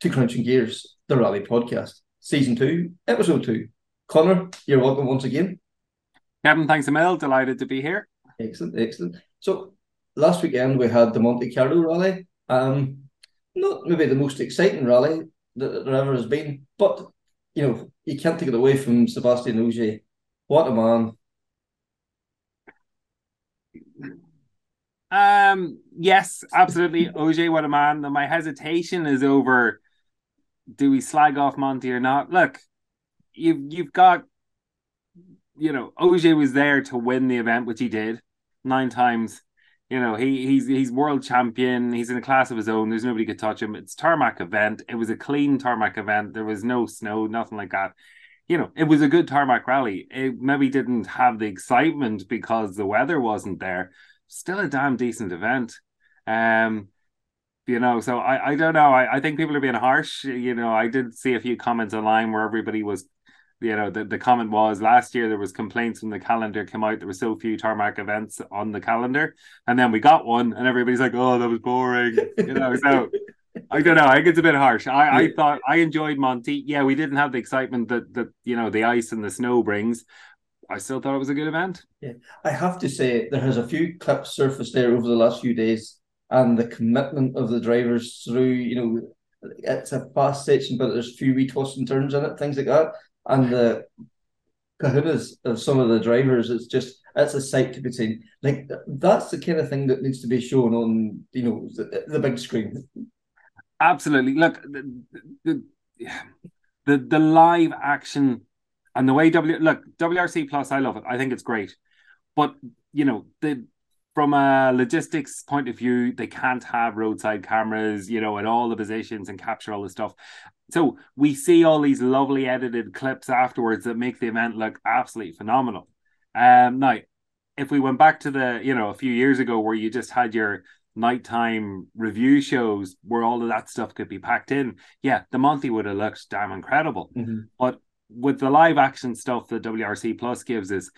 to Crunching Gears, the Rally Podcast, Season 2, Episode 2. Connor, you're welcome once again. Kevin, thanks a mil. Delighted to be here. Excellent, excellent. So, last weekend we had the Monte Carlo Rally. Um, not maybe the most exciting rally that there ever has been, but you know, you can't take it away from Sebastian Ogier. What a man. Um, yes, absolutely. Ogier, what a man. My hesitation is over do we slag off Monty or not? Look, you've you've got you know, Ogier was there to win the event, which he did nine times. You know, he he's he's world champion. He's in a class of his own. There's nobody could touch him. It's tarmac event. It was a clean tarmac event. There was no snow, nothing like that. You know, it was a good tarmac rally. It maybe didn't have the excitement because the weather wasn't there. Still a damn decent event. Um, you know, so I, I don't know. I, I think people are being harsh. You know, I did see a few comments online where everybody was you know the, the comment was last year there was complaints when the calendar came out there were so few tarmac events on the calendar and then we got one and everybody's like oh that was boring you know so I don't know. I think it's a bit harsh. I, I thought I enjoyed Monty. Yeah, we didn't have the excitement that that you know the ice and the snow brings. I still thought it was a good event. Yeah, I have to say there has a few clips surfaced there over the last few days, and the commitment of the drivers through. You know, it's a fast section, but there's few wee twists and turns in it, things like that and the kahunas of some of the drivers. It's just it's a sight to be seen. Like that's the kind of thing that needs to be shown on you know the, the big screen. Absolutely. Look, the, the the the live action and the way W look WRC Plus, I love it. I think it's great, but you know the from a logistics point of view, they can't have roadside cameras, you know, at all the positions and capture all the stuff. So we see all these lovely edited clips afterwards that make the event look absolutely phenomenal. Um, now, if we went back to the, you know, a few years ago where you just had your nighttime review shows where all of that stuff could be packed in, yeah, the Monty would have looked damn incredible. Mm-hmm. But with the live action stuff that WRC Plus gives us,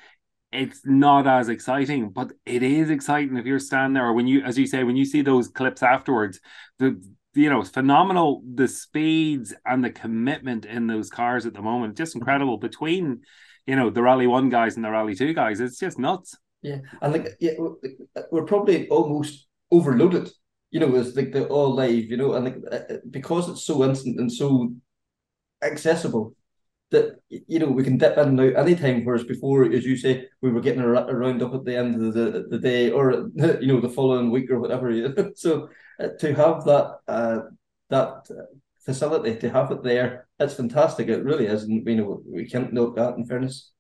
it's not as exciting, but it is exciting if you're standing there or when you, as you say, when you see those clips afterwards, the you know, phenomenal the speeds and the commitment in those cars at the moment. Just incredible between, you know, the Rally One guys and the Rally Two guys. It's just nuts. Yeah, and like yeah, we're probably almost overloaded. You know, it's like the all live. You know, and like uh, uh, because it's so instant and so accessible that you know we can dip in and out anytime. Whereas before, as you say, we were getting a, a round up at the end of the, the day or you know the following week or whatever. so uh, to have that uh, that facility to have it there, it's fantastic. It really is, and you know we can't note that. In fairness.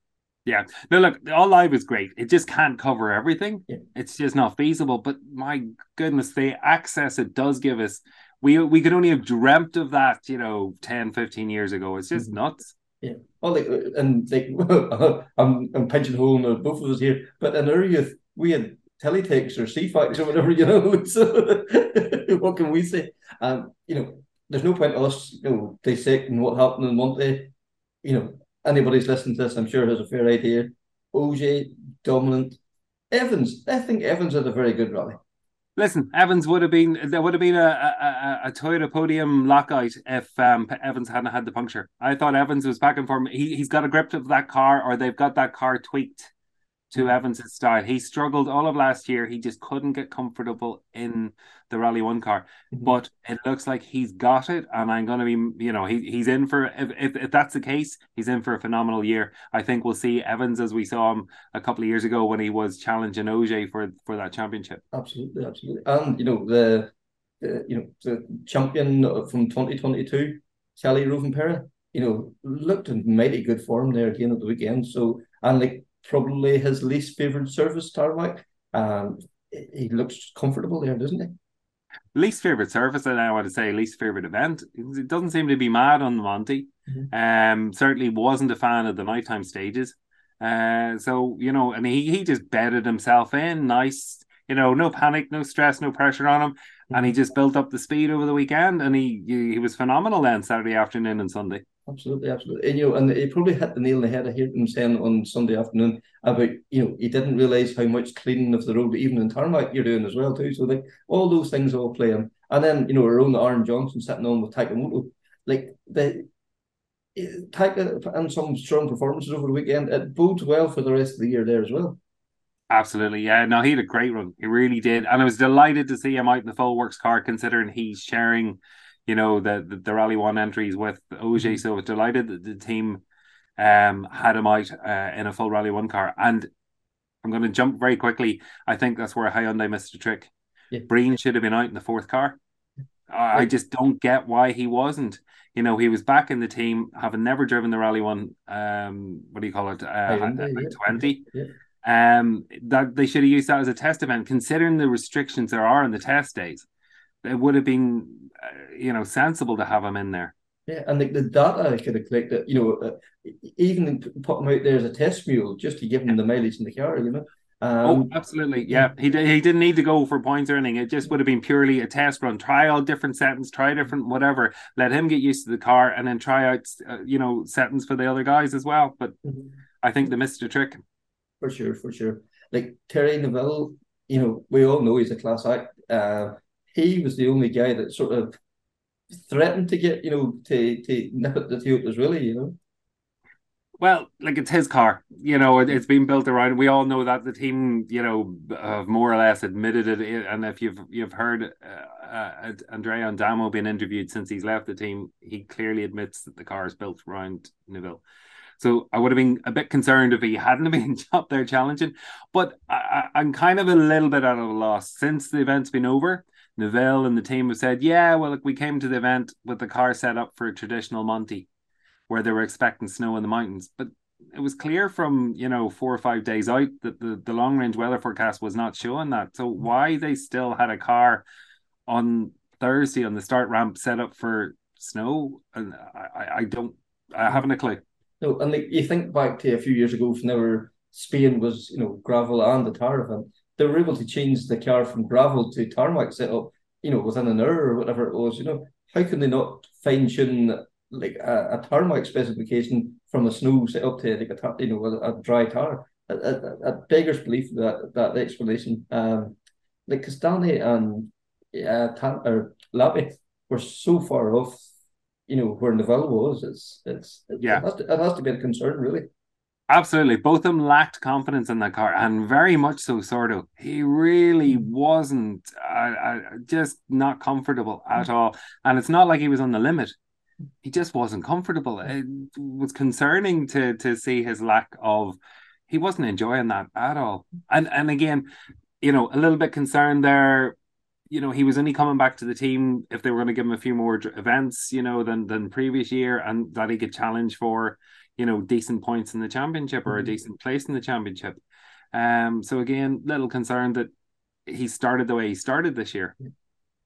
Yeah. No, look, all live is great. It just can't cover everything. Yeah. It's just not feasible. But my goodness, the access it does give us, we we could only have dreamt of that, you know, 10, 15 years ago. It's just mm-hmm. nuts. Yeah. Well, like, and like, I'm, I'm pigeonholing both of us here, but in our youth, we had teletext or Ceefax or whatever, you know. So, what can we say? Um, you know, there's no point us, you know, dissecting what happened in Monte. You know, anybody's listening to this, I'm sure, has a fair idea. Ogier, dominant. Evans, I think Evans had a very good rally. Listen, Evans would have been there would have been a, a, a, Toyota podium lockout if um, Evans hadn't had the puncture. I thought Evans was back and forth. He he's got a grip of that car, or they've got that car tweaked to Evans's style. He struggled all of last year. He just couldn't get comfortable in the Rally One car. Mm-hmm. But it looks like he's got it, and I'm going to be, you know, he, he's in for if, if, if that's the case, he's in for a phenomenal year. I think we'll see Evans as we saw him a couple of years ago when he was challenging Ogier for for that championship. Absolutely, absolutely, and you know the, the you know the champion from 2022, Kalle Rovanperä. you know, looked in mighty good form there again at the weekend. So, and like probably his least favourite service, tarmac. Um, he looks comfortable there, doesn't he? Least favorite service, and I want to say least favorite event. It doesn't seem to be mad on the Monty. Mm-hmm. Um, certainly wasn't a fan of the nighttime stages. Uh, so you know, and he he just bedded himself in, nice. You know, no panic, no stress, no pressure on him, mm-hmm. and he just built up the speed over the weekend, and he he was phenomenal then Saturday afternoon and Sunday. Absolutely, absolutely. And you know, and he probably hit the nail on the head. I heard him saying on Sunday afternoon about you know he didn't realise how much cleaning of the road, even in tarmac, you're doing as well too. So like all those things all play in. And then you know our own Aaron Johnston sitting on with Takamoto, like the eh, Taka and some strong performances over the weekend. It bodes well for the rest of the year there as well. Absolutely, yeah. No, he had a great run. He really did, and I was delighted to see him out in the full works car, considering he's sharing you know the the, the Rally One entries with OJ. Mm-hmm. So I was delighted that the team um had him out uh, in a full Rally One car. And I'm going to jump very quickly. I think that's where Hyundai missed a trick. Yeah. Breen should have been out in the fourth car. I, I just don't get why he wasn't. You know, he was back in the team, having never driven the Rally One. Um, what do you call it? Uh, yeah. twenty. Yeah. Um, that they should have used that as a test event, considering the restrictions there are in the test days it would have been, uh, you know, sensible to have him in there. Yeah, and the, the data I could have collected, you know, uh, even put him out there as a test mule just to give him the mileage in the car, you know. Um, oh, absolutely. Yeah, he he didn't need to go for points or anything. It just would have been purely a test run. Try all different settings, try different whatever. Let him get used to the car, and then try out, uh, you know, settings for the other guys as well. But mm-hmm. I think they missed a trick. For sure, for sure. Like Terry Neuville, you know, we all know he's a class act. Uh, he was the only guy that sort of threatened to get, you know, to to nip at the Toyotas, really, you know. Well, like it's his car, you know. It, has been built around. We all know that the team, you know, have more or less admitted it. And if you've you've heard uh, uh, Andrea Adamo being interviewed since he's left the team, he clearly admits that the car is built around Neuville. So I would have been a bit concerned if he hadn't been up there challenging. But I, am kind of a little bit out of a loss since the event's been over. Neuville and the team have said, yeah, well, look, we came to the event with the car set up for a traditional Monty, where they were expecting snow in the mountains. But it was clear from you know four or five days out that the, the long range weather forecast was not showing that. So why they still had a car on Thursday on the start ramp set up for snow, and I, I don't, I haven't a clue. No, and like you think back to a few years ago, whenever Spain was you know gravel and the tar event, they were able to change the car from gravel to tarmac setup, you know, within an hour or whatever it was. You know, how can they not fine tune like a, a, tarmac specification from a snow setup to like a tar, you know a, a dry tar? A, a, beggar's belief that that explanation. Um, like Castani and uh, Tan, or Lappi were so far off, you know, where Neuville was. It's it's yeah, it has to, it has to be a concern really. Absolutely. Both of them lacked confidence in that car, and very much so, Sordo. He really wasn't uh, uh, just not comfortable at all. And it's not like he was on the limit. He just wasn't comfortable. It was concerning to to see his lack of. He wasn't enjoying that at all. And and again, you know, a little bit concerned there. You know, he was only coming back to the team if they were going to give him a few more events, you know, than than previous year, and that he could challenge for you know decent points in the championship or a mm-hmm. decent place in the championship. Um, so again, little concerned that he started the way he started this year.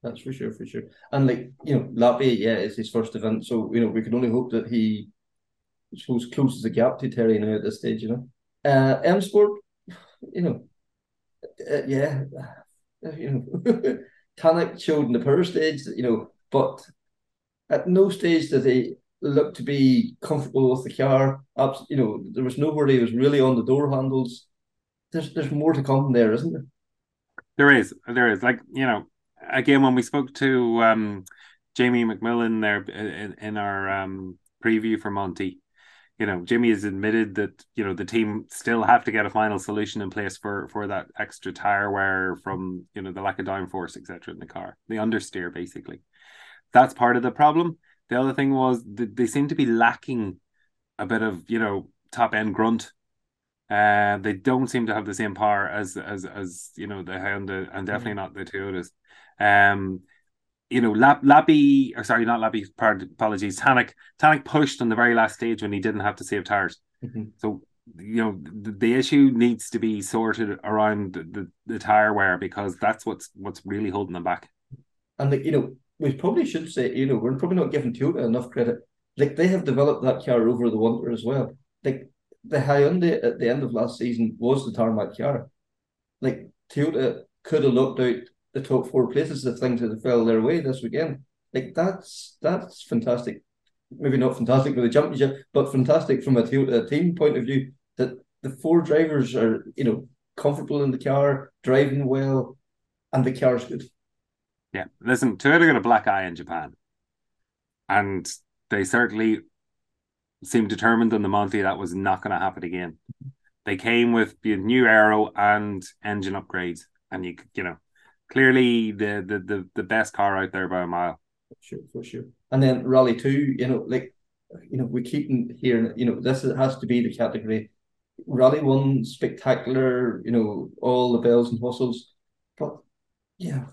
That's for sure, for sure. And like you know, Lappi, yeah, it's his first event, so you know we can only hope that he shows closes the gap to Terry now at this stage. You know, uh, M Sport, you know, uh, yeah, uh, you know, Tanak showed in the power stage, you know, but at no stage did he looked to be comfortable with the car. You know, there was nobody was really on the door handles. There's there's more to come there, isn't there? There is, there is. Like you know, again when we spoke to um, Jamie McMillan there in, in our um, preview for Monty, you know, Jimmy has admitted that you know the team still have to get a final solution in place for for that extra tire wear from you know the lack of downforce etc. in the car, the understeer basically. That's part of the problem. The other thing was they seem to be lacking a bit of you know top end grunt. Uh, they don't seem to have the same power as as as you know the Hyundai and definitely mm. not the Toyotas. Um, you know, Lap, Lappi, or sorry, not Lappi, pardon, apologies, Tanak, Tanak pushed on the very last stage when he didn't have to save tires. Mm-hmm. So, you know, the, the, issue needs to be sorted around the, the, the tire wear because that's what's what's really holding them back. And, like, you know, we probably should say, you know, we're probably not giving Toyota enough credit. Like, they have developed that car over the winter as well. Like, the Hyundai at the end of last season was the tarmac car. Like, Toyota could have looked out the top four places if things had fell their way this weekend. Like that's that's fantastic. Maybe not fantastic for the championship, but fantastic from a, a team point of view that the four drivers are you know comfortable in the car, driving well, and the car's good. Yeah, listen, Toyota got a black eye in Japan, and they certainly seemed determined on the Monty that was not going to happen again. They came with the new aero and engine upgrades, and you you know clearly the, the the the best car out there by a mile. Sure, for sure. And then Rally Two, you know, like you know, we keep hearing, you know, this has to be the category. Rally One, spectacular, you know, all the bells and whistles, but yeah,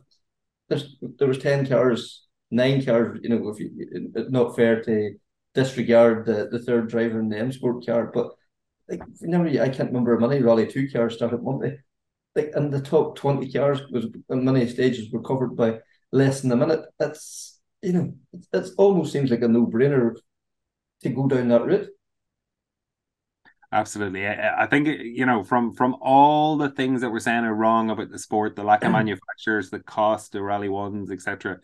there's there was ten cars, nine cars. You know, if you, it's not fair to disregard the, the third driver in the M Sport car, but like never, I can't remember how many Rally Two cars started Monday like in the top 20 cars was many stages were covered by less than a minute. It's you know, it almost seems like a no-brainer to go down that route. Absolutely, I, I think you know from from all the things that we're saying are wrong about the sport, the lack of manufacturers, the cost, the rally ones, etc.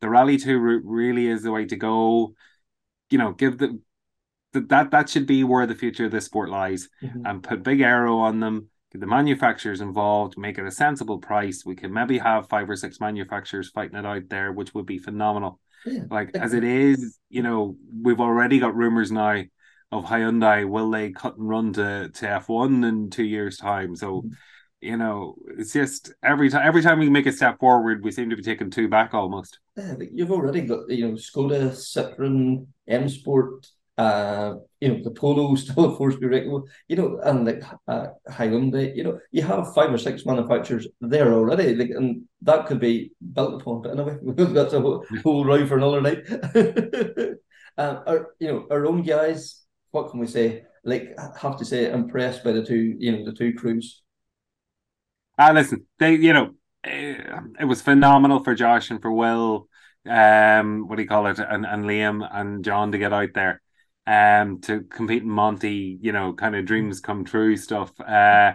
The rally two route really is the way to go. You know, give the that that should be where the future of this sport lies, mm-hmm. and put big aero on them get the manufacturers involved, make it a sensible price. We can maybe have five or six manufacturers fighting it out there, which would be phenomenal. Yeah. Like as it is, you know, we've already got rumors now of Hyundai. Will they cut and run to, to F1 in two years' time? So, mm-hmm. you know, it's just every time every time we make a step forward, we seem to be taking two back almost. Yeah, you've already got you know Skoda, Citroen, M Sport, uh, you know, the Polo still a force be you know, and like uh, Hyundai, you know, you have five or six manufacturers there already, like, and that could be built upon. But anyway, that's a whole, whole row for another night. uh, our, you know, our own guys, what can we say? Like, have to say, impressed by the two, you know, the two crews. Ah, listen, they, you know, it, eh, it was phenomenal for Josh and for Will um what do you call it and, and Liam and John to get out there um, to compete in Monty, you know, kind of dreams come true stuff. Uh,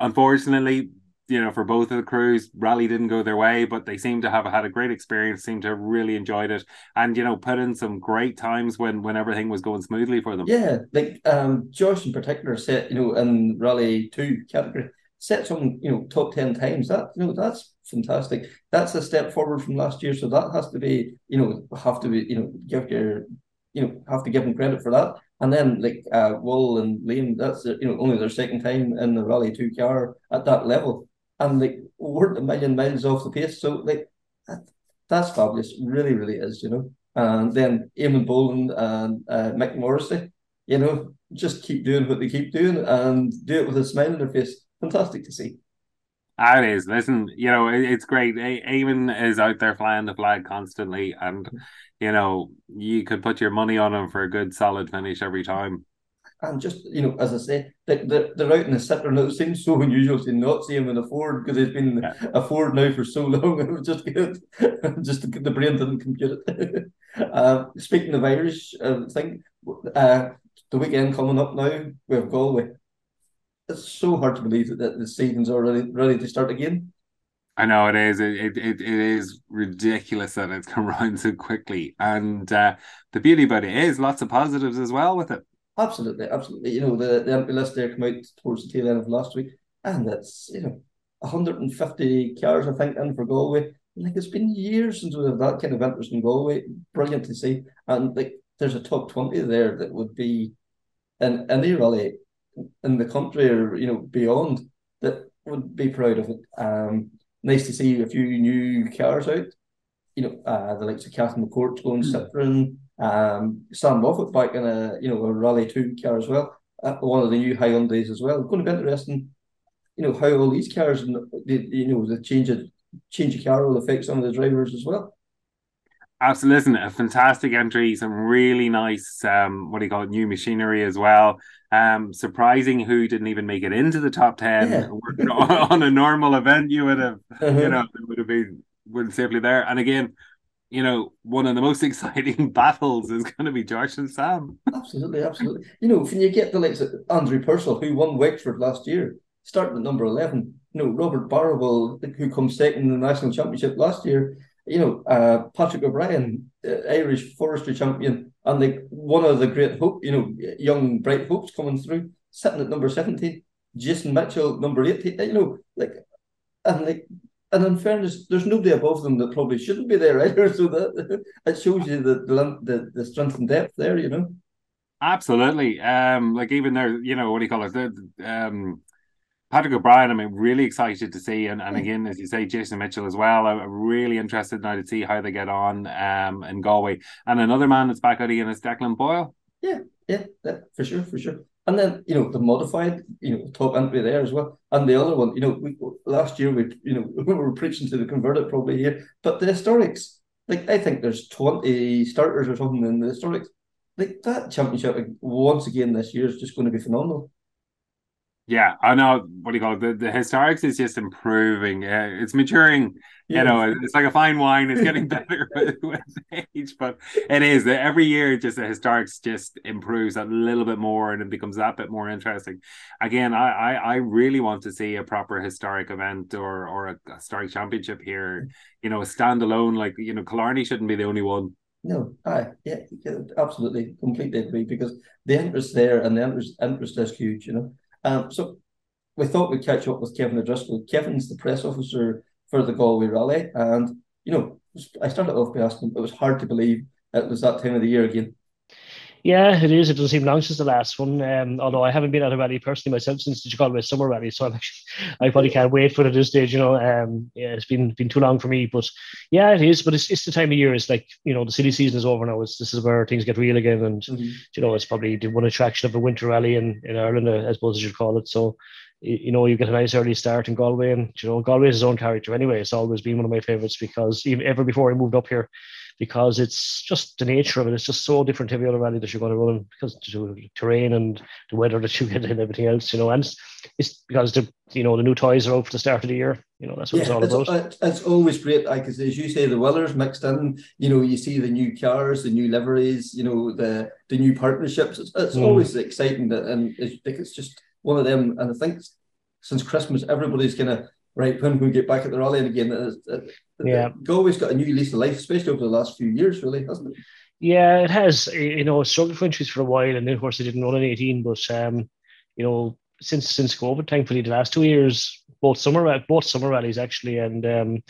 unfortunately, you know, for both of the crews, rally didn't go their way, but they seem to have had a great experience, seem to have really enjoyed it, and you know, put in some great times when when everything was going smoothly for them. Yeah, like um, Josh in particular set, you know, in rally two category, set some, you know, top ten times. That you know, that's fantastic. That's a step forward from last year, so that has to be, you know, have to be, you know, give your you know have to give them credit for that. And then like uh, Will and Liam, that's you know only their second time in the Rally Two car at that level, and like weren't a million miles off the pace. So like that, that's fabulous, really, really is, you know. And then Eamon Boland and uh, Mick Morrissey, you know, just keep doing what they keep doing and do it with a smile on their face. Fantastic to see. Ah, it is. Listen, you know, it, it's great. A- Eamon is out there flying the flag constantly, and you know, you could put your money on him for a good solid finish every time. And just you know, as I say, they, they're, they're out in the Citroen. It seems so unusual to not see him in a Ford because he's been yeah. a Ford now for so long. It was just good, just the, brain didn't compute it. uh, speaking of Irish, I think uh, the weekend coming up now we have Galway. It's so hard to believe that, that the season's already ready to start again. I know it is. It, it it is ridiculous that it's come around so quickly. And uh, the beauty about it is lots of positives as well with it. Absolutely, absolutely. You know, the, the empty list there came out towards the tail end of last week, and that's you know 150 cars I think in for Galway. Like it's been years since we have that kind of interest in Galway. Brilliant to see, and like there's a top 20 there that would be in any rally in the country or you know beyond that would be proud of it. Um, nice to see a few new cars out. You know, uh, the likes of Catherine McCourt going mm. Citroen, um, Sam Moffett back in a you know a Rally Two car as well. Uh, one of the new Hyundai's as well. Going to be interesting. You know how all these cars, and the, you know, the change of change of car will affect some of the drivers as well. Absolutely, listen, a fantastic entry, some really nice, um, what do you call it, new machinery as well. Um, surprising who didn't even make it into the top ten Yeah. on a normal event. You would have, Uh-huh. you know, it would have been would safely there. And again, you know, one of the most exciting battles is going to be Josh and Sam. Absolutely, absolutely. You know, when you get the likes of Andrew Purcell, who won Wexford last year, starting at number 11, you know, Robert Barrable, who comes second in the national championship last year, you know, uh, Patrick O'Brien, uh, Irish forestry champion, and like one of the great hope, you know, young bright hopes coming through, sitting at number 17, Jason Mitchell, number 18, you know, like, and like, and in fairness, there's nobody above them that probably shouldn't be there either. So that it shows you the the, the, strength and depth there, you know. Absolutely. Um, like even there, you know, what do you call it? The, um, Patrick O'Brien, I'm really excited to see, and, and again, as you say, Jason Mitchell as well. I'm really interested now to see how they get on um in Galway. And another man that's back out again is Declan Boyle. Yeah, yeah, for sure, for sure. And then you know the modified, you know, top entry there as well. And the other one, you know, we last year we, you know, we were preaching to the converted probably here, but the historics, like I think there's twenty starters or something in the historics. Like that championship once again this year is just going to be phenomenal. Yeah, I know. What do you call it? The, the historics is just improving. Uh, it's maturing. Yeah. You know, it's like a fine wine. It's getting better with, with age, but it is every year. Just the historics just improves a little bit more, and it becomes that bit more interesting. Again, I I, I really want to see a proper historic event or or a, a historic championship here. You know, standalone. Like you know, Killarney shouldn't be the only one. No, aye, yeah, yeah, absolutely, completely agree because the interest there and the interest interest is huge, you know. Um, so we thought we'd catch up with Kevin O'Driscoll. Kevin's the press officer for the Galway Rally, and you know, I started off by asking. It was hard to believe it was that time of the year again. Yeah, it is. It doesn't seem long since the last one. Um, although I haven't been at a rally personally myself since the Galway Summer Rally, so I'm actually, I probably can't wait for it at this stage. You know, um, yeah, it's been been too long for me, but yeah, it is. But it's, it's the time of year. It's like you know, the city season is over now. It's this is where things get real again, and Mm-hmm. you know, it's probably the one attraction of a winter rally in in Ireland, uh, I suppose as you'd call it. So you you know, you get a nice early start in Galway, and you know, Galway has its own character anyway. It's always been one of my favourites because even ever before I moved up here, because it's just the nature of it. It's just so different to every other rally that you're going to run in because of the terrain and the weather that you get and everything else, you know. And it's, it's because the you know the new toys are out for the start of the year. You know, that's what it's all about. it's, always great, like as you say, the weather's mixed in. You know, you see the new cars, the new liveries, you know, the the new partnerships. It's, it's Mm. always exciting, and it's, like it's just one of them. And I think since Christmas, everybody's kind of right when we get back at the rally and again. It's, it, Yeah. Galway's got a new lease of life, especially over the last few years, really, hasn't it? Yeah, it has. You know, struggled for entries for a while, and then of course they didn't run in eighteen. But um, you know, since since COVID, thankfully, the last two years, both summer both summer rallies actually, and um,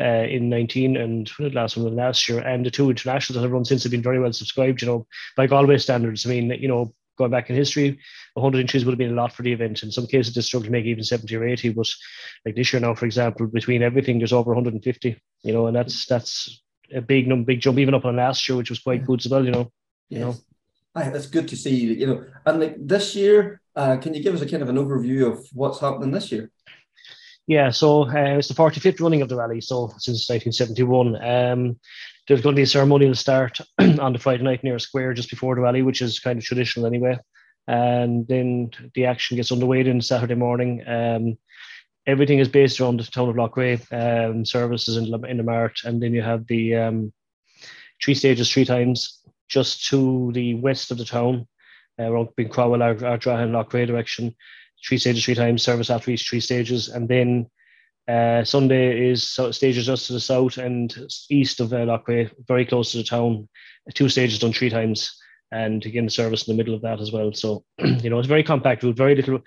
uh, in nineteen and the last one last year, and the two internationals that have run since have been very well subscribed. You know, by Galway standards. I mean, you know, going back in history, 100 inches would have been a lot for the event. In some cases, they struggled to make even 70 or 80. But like this year now, for example, between everything, there's over 150. You know, and that's that's a big num big jump, even up on last year, which was quite good as well. You know. Yes. know. Aye, that's good to see. You know, and like this year, uh, can you give us a kind of an overview of what's happening this year? Yeah, so uh, it's the 45th running of the rally, so since 1971. Um, there's going to be a ceremonial start on the Friday night near a square just before the rally, which is kind of traditional anyway. And then the action gets underway then Saturday morning. Um, everything is based around the town of Loughrea, um, services in, in the Mart, and then you have the um, three stages three times just to the west of the town, uh, around Big Craughwell, Ardrahan, Loughrea direction three stages three times, service after each three stages, and then uh, Sunday is so stages just to the south and east of uh, very close to the town. Two stages done three times, and again the service in the middle of that as well. So you know it's a very compact route, very little.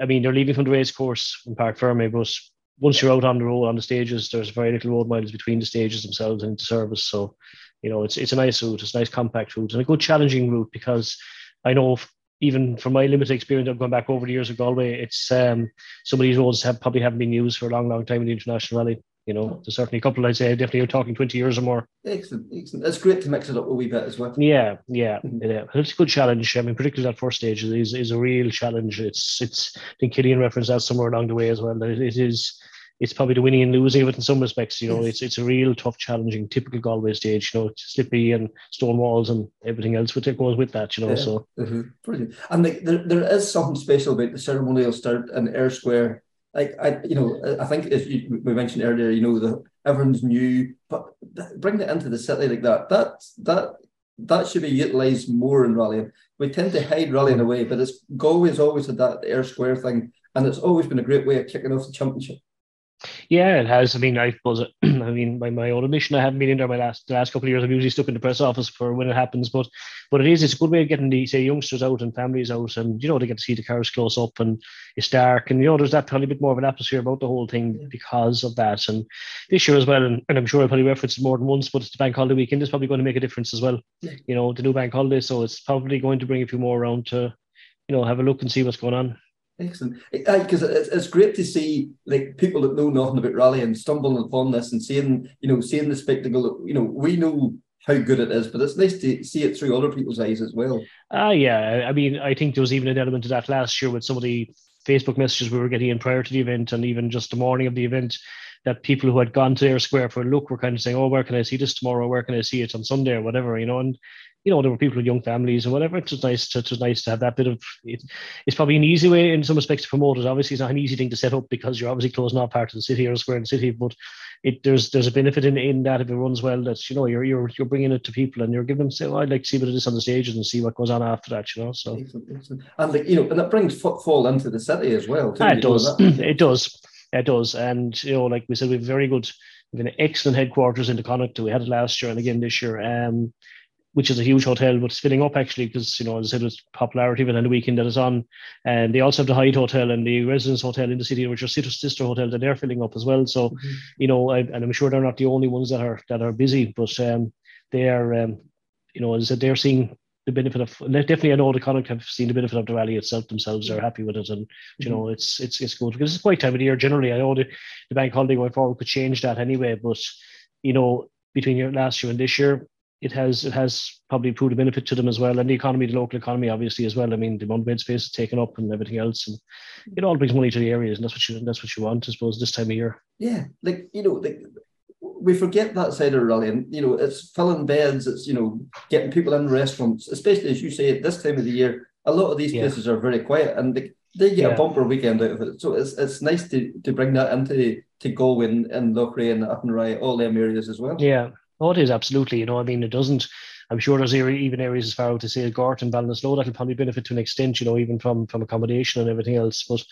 I mean, they're leaving from the race course in Parc Fermé, but once you're out on the road on the stages, there's very little road miles between the stages themselves and the service. So you know it's it's a nice route, it's a nice compact route, and a good challenging route because I know even from my limited experience of going back over the years of Galway, it's um, some of these roads have probably haven't been used for a long, long time in the international rally. You know, there's certainly a couple. I'd say definitely you're talking 20 years or more. Excellent, excellent. It's great to mix it up a wee bit as well. Yeah, yeah, yeah. It's a good challenge. I mean, particularly that first stage is is a real challenge. It's it's. I think Killian referenced that somewhere along the way as well. That it is it's probably the winning and losing of it in some respects. You know, yes. it's it's a real tough, challenging, typical Galway stage. You know, it's slippery and stone walls and everything else which it goes with that. You know, yeah. so mm-hmm. brilliant. And like, there there is something special about the ceremonial start in Eyre Square. Like I, you know, I think as you, we mentioned earlier, you know, the everyone's new, but bring it into the city like that. That that that should be utilised more in rallying. We tend to hide rallying away, but it's Galway's always had that Eyre Square thing, and it's always been a great way of kicking off the championship. Yeah, it has. I mean, I suppose. I mean, by my own admission, I haven't been in there my last the last couple of years. I'm usually stuck in the press office for when it happens. But but it is. It's a good way of getting the say youngsters out and families out, and you know they get to see the cars close up, and it's dark, and you know there's that probably a bit more of an atmosphere about the whole thing because of that. And this year as well, and, and I'm sure I probably referenced it more than once, but it's the bank holiday weekend is probably going to make a difference as well. You know, the new bank holiday, so it's probably going to bring a few more around to, you know, have a look and see what's going on. Excellent, because it's, it's great to see like people that know nothing about rallying stumbling upon this and seeing you know seeing the spectacle. You know, we know how good it is, but it's nice to see it through other people's eyes as well. Ah, uh, yeah. I mean, I think there was even an element of that last year with some of the Facebook messages we were getting in prior to the event, and even just the morning of the event, that people who had gone to Eyre Square for a look were kind of saying, "Oh, where can I see this tomorrow? Where can I see it on Sunday or whatever?" You know, and you know, there were people with young families and whatever. It was nice to, it was nice to have that bit of it. It's probably an easy way in some respects to promote it. Obviously, it's not an easy thing to set up because you're obviously closing off part of the city or a square in the city, but it there's there's a benefit in, in that if it runs well that you know you're you're you're bringing it to people and you're giving them say, oh, I'd like to see what it is on the stages and see what goes on after that, you know. So excellent, excellent. and like, you know, and that brings footfall into the city as well. Too, ah, it does. it does. It does. And you know, like we said, we have very good we have an excellent headquarters in the Connacht. We had it last year and again this year. Um which is a huge hotel, but it's filling up actually because you know as I said, it's popularity within the weekend that is on. And they also have the Hyde Hotel and the Residence Hotel in the city, which are sister hotels that they're filling up as well. So, mm-hmm. you know, I, and I'm sure they're not the only ones that are that are busy, but um, they are, um, you know, as I said, they're seeing the benefit of definitely I know the Connacht have seen the benefit of the rally itself themselves. They're happy with it, and you know mm-hmm. it's it's it's good because it's quite time of the year generally. I know the, the bank holiday going forward could change that anyway, but you know between your last year and this year, it has it has probably proved a benefit to them as well, and the economy, the local economy, obviously as well. I mean, the amount of bed space is taken up and everything else, and it all brings money to the areas, and that's what you that's what you want, I suppose, this time of year. Yeah, like you know, like we forget that side of rally, and you know, it's filling beds, it's you know, getting people in restaurants, especially as you say at this time of the year. A lot of these yeah. places are very quiet, and they, they get yeah. a bumper weekend out of it. So it's it's nice to to bring that into to Galway and, and Loughrea and Athenry, all them areas as well. Yeah, Oh, it is absolutely. You know, I mean, it doesn't. I'm sure there's even areas as far out to say Gort and Ballinasloe that'll probably benefit to an extent. You know, even from from accommodation and everything else. But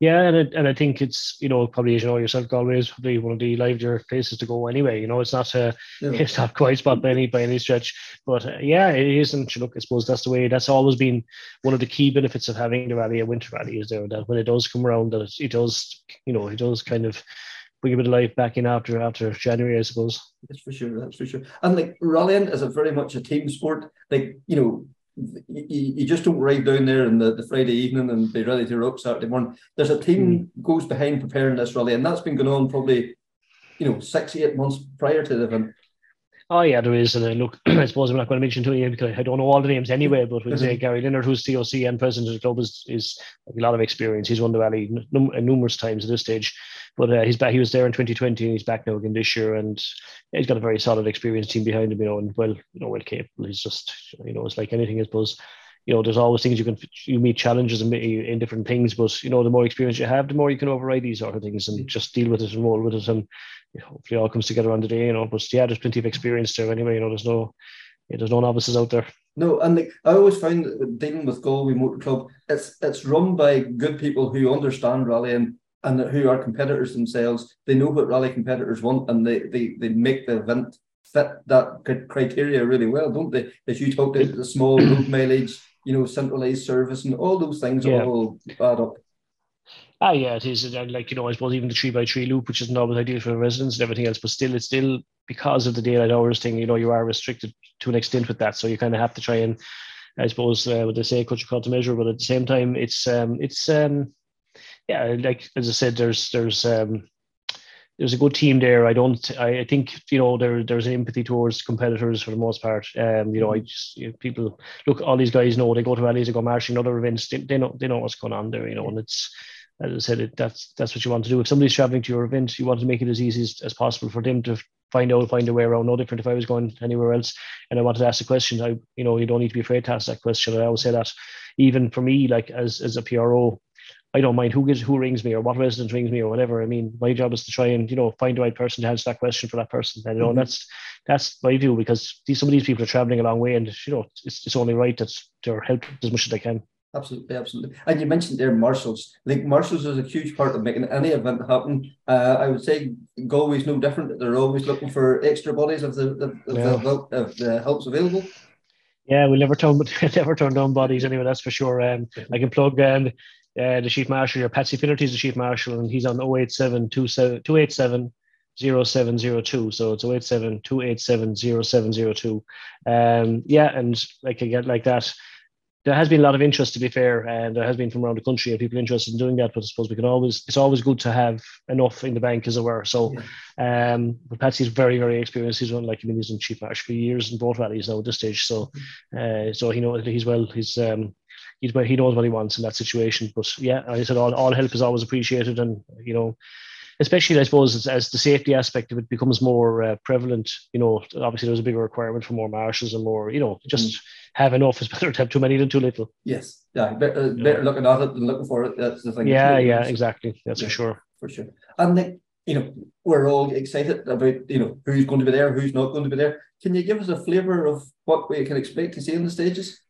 yeah, and it, and I think it's you know probably as you know yourself, Galway is probably one of the livelier places to go anyway. You know, it's not uh, yeah. it's not quite spot by any by any stretch, but uh, yeah, it isn't. Look, I suppose that's the way. That's always been one of the key benefits of having the rally, a winter rally, is there that when it does come around, that it, it does you know it does kind of bring a bit of life back in after after January, I suppose. That's for sure. That's for sure. And like rallying is a very much a team sport. Like you know, you, you just don't ride down there on the, the Friday evening and be ready to rock Saturday morning. There's a team mm. goes behind preparing this rally, and that's been going on probably, you know, six eight months prior to the event. Oh yeah, there is, and uh, look, I suppose I'm not going to mention two names because I don't know all the names anyway. But we say mm-hmm. Gary Leonard, who's COC and president of the club, is is a lot of experience. He's won the rally num- numerous times at this stage. But uh, he's back. He was there in 2020, and he's back now again this year, and he's got a very solid, experienced team behind him. You know, and well, you know, well capable. He's just, you know, it's like anything. I suppose, you know, there's always things you can you meet challenges in, in different things, but you know, the more experience you have, the more you can override these sort of things and just deal with it and roll with it, and you know, hopefully, all comes together on the day. You know, but yeah, there's plenty of experience there anyway. You know, there's no, yeah, there's no novices out there. No, and like, I always find dealing with Galway Motor Club, it's it's run by good people who understand rallying and who are competitors themselves. They know what rally competitors want, and they they they make the event fit that criteria really well, don't they? As you talked about the small road mileage, you know, centralized service, and all those things yeah. all add up. Ah, yeah, it is. And like, you know, I suppose even the three by three loop, which isn't always ideal for residents and everything else, but still, it's still because of the daylight hours thing, you know, you are restricted to an extent with that. So you kind of have to try and, I suppose, uh, what they say, cut your cut to measure, but at the same time, it's, um, it's, um, yeah, like as I said, there's there's um, there's a good team there. I don't. I, I, think you know there there's an empathy towards competitors for the most part. Um, you know, I just you know, people look. All these guys know they go to rallies, they go marching, other events. They, they know they know what's going on there. You know, and it's as I said, it, that's that's what you want to do. If somebody's traveling to your event, you want to make it as easy as, as possible for them to find out, find a way around. No different if I was going anywhere else and I wanted to ask a question. I, you know, you don't need to be afraid to ask that question. And I always say that, even for me, like as as a PRO, I don't mind who gives who rings me or what resident rings me or whatever. I mean, my job is to try and you know find the right person to answer that question for that person. And you know, mm-hmm. that's that's my view because these some of these people are traveling a long way, and you know, it's, it's only right that they're helped as much as they can. Absolutely, absolutely. And you mentioned there marshals. Like marshals is a huge part of making any event happen. Uh, I would say Galway's no different. They're always looking for extra bodies of the of, yeah. the, of the helps available. Yeah, we'll never turn never turn down bodies anyway. That's for sure. Um, I can plug um, uh, the chief marshal here. Patsy Finnerty is the chief marshal, and he's on 087 287 0702. So it's 087 287 0702. Um, yeah, and like again, like that there has been a lot of interest, to be fair, and there has been from around the country and people interested in doing that. But I suppose we can always, it's always good to have enough in the bank, as it were. So, yeah. um, but Patsy's very, very experienced. He's run like I mean, he's in chief marshal for years in both valleys now at this stage. So, uh, so he knows he's well. He's um, he's he knows what he wants in that situation. But yeah, I said all, all help is always appreciated, and you know, especially I suppose as, as the safety aspect of it becomes more uh, prevalent. You know, obviously there's a bigger requirement for more marshals and more. You know, just mm. have enough is better to have too many than too little. Yes, yeah, better, better looking at it than looking for it. That's the thing. Yeah, yeah, exactly. That's yeah, for sure. For sure. And the, you know, we're all excited about you know who's going to be there, who's not going to be there. Can you give us a flavour of what we can expect to see in the stages?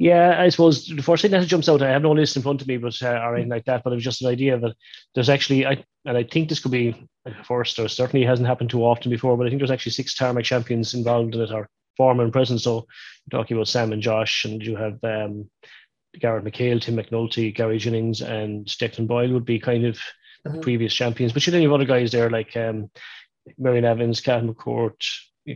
Yeah, I suppose the first thing that jumps out, I have no list in front of me, but uh, or anything like that, but it was just an idea that there's actually, I and I think this could be first, or certainly hasn't happened too often before, but I think there's actually six tarmac champions involved in it, or former and present. So you're talking about Sam and Josh, and you have um, Garrett McHale, Tim McNulty, Gary Jennings, and Declan Boyle would be kind of mm-hmm. previous champions. But you have other guys there like um, Meirion Evans, Callum McCourt,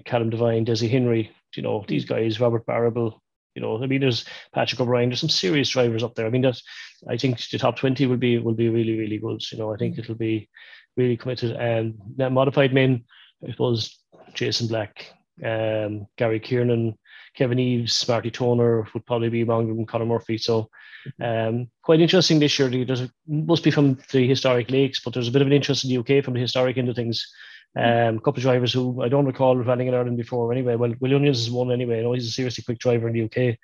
Callum Devine, Desi Henry, you know, these guys, Robert Barrable, you know, I mean, there's Patrick O'Brien. There's some serious drivers up there. I mean, that I think the top twenty will be will be really really good. You know, I think it'll be really committed. And that modified men, I suppose Jason Black, um, Gary Kiernan, Kevin Eves, Marty Toner would probably be among them. Conor Murphy. So um, quite interesting this year. There's a, must be from the historic lakes, but there's a bit of an interest in the UK from the historic end of things. Um, a couple of drivers who I don't recall running in Ireland before anyway. Well, Will Onions is one anyway. I know he's a seriously quick driver in the UK,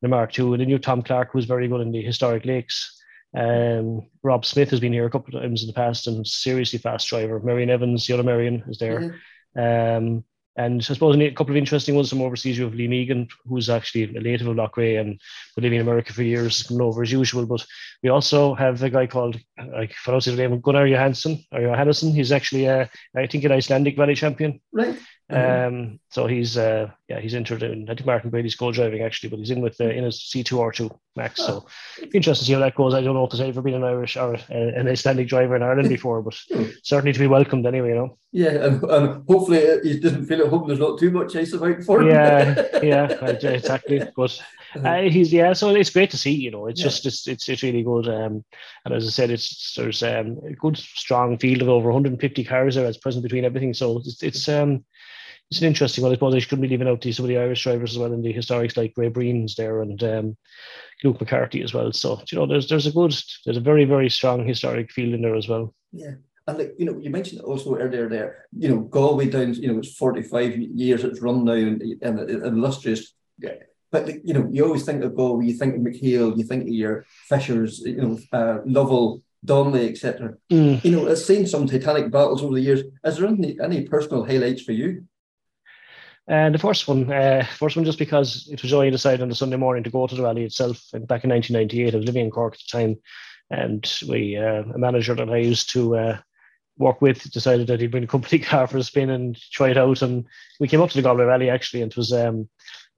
the Mark II. And then you Tom Clark, who's very good in the historic lakes. Um, Rob Smith has been here a couple of times in the past and seriously fast driver. Meirion Evans, the other Meirion, is there. Mm-hmm. Um, and I suppose a couple of interesting ones from overseas. You have Lee Megan, who's actually a native of Loughrea and been living in America for years, coming over as usual. But we also have a guy called, I forgot his name, Gunnar Johansson or Johannesson. He's actually, a, I think, an Icelandic rally champion. Right. Mm-hmm. Um, so he's uh, yeah he's entered in I think Martin Brady's co-driving actually, but he's in with uh, in a C two R two max. So interesting to see how that goes. I don't know if there's ever been an Irish or uh, an Icelandic driver in Ireland before, but hmm. certainly to be welcomed anyway. You know. Yeah, and, and hopefully he doesn't feel at home. There's not too much ice about for him. Yeah, yeah, exactly. But uh-huh. uh, he's yeah, so it's great to see. You know, it's yeah. just it's, it's it's really good. Um, and as I said, it's there's um, a good strong field of over 150 cars there as present between everything. So it's it's um it's an interesting one. I suppose I shouldn't be leaving out some of the Irish drivers as well in the historics like Ray Breen's there and um, Luke McCarthy as well. So you know, there's there's a good, there's a very very strong historic field in there as well. Yeah. And like you know, you mentioned also earlier there, you know, Galway down, you know, it's forty five years it's run now and, and, and illustrious. Yeah. But like, you know, you always think of Galway, you think of McHale, you think of your Fishers, you know, uh, Lovell, Donnelly, etc. Mm. You know, I've seen some titanic battles over the years. Is there any, any personal highlights for you? And the first one, uh, first one, just because it was only decided on the Sunday morning to go to the rally itself. And back in 1998, I was living in Cork at the time, and we uh, a manager that I used to uh, work with decided that he'd bring a company car for a spin and try it out. And we came up to the Galway Rally actually, and it was um,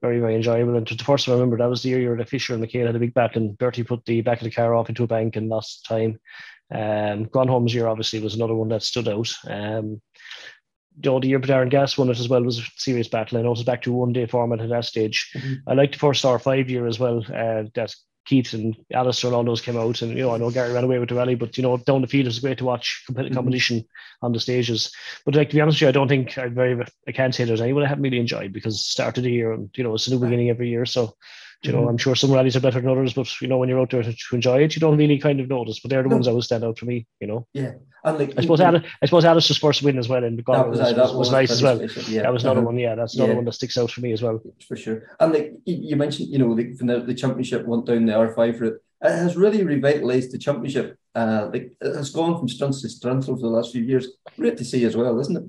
very very enjoyable. And the first I remember that was the year that Fisher and McHale had a big battle, and Bertie put the back of the car off into a bank and lost time. Um, Gronholm's year obviously was another one that stood out. Um, you know, the year Darren Gass won it as well was a serious battle. I know it was back to one day format at that stage. Mm-hmm. I like the first star five year as well. Uh, that Keith and Alistair and all those came out, and you know, I know Gary ran away with the rally, but you know, down the field it was great to watch mm-hmm. competition on the stages. But like to be honest with you, I don't think I very I can't say there's anyone I haven't really enjoyed because it started the year and you know it's a new beginning every year. So You know, mm-hmm. I'm sure some rallies are better than others, but you know, when you're out there to, to enjoy it, you don't really kind of notice. But they're the no. ones that would stand out for me. You know. Yeah, and like I suppose Alice, I suppose Alice's first win as well in Galway was, was, was, was, nice as well. Yeah, that was another uh-huh. one. Yeah, that's another yeah. one that sticks out for me as well. For sure. And like you mentioned, you know, the, the, the championship went down the R5 route. It has really revitalised the championship. Uh, like it has gone from strength to strength over the last few years. Great to see as well, isn't it?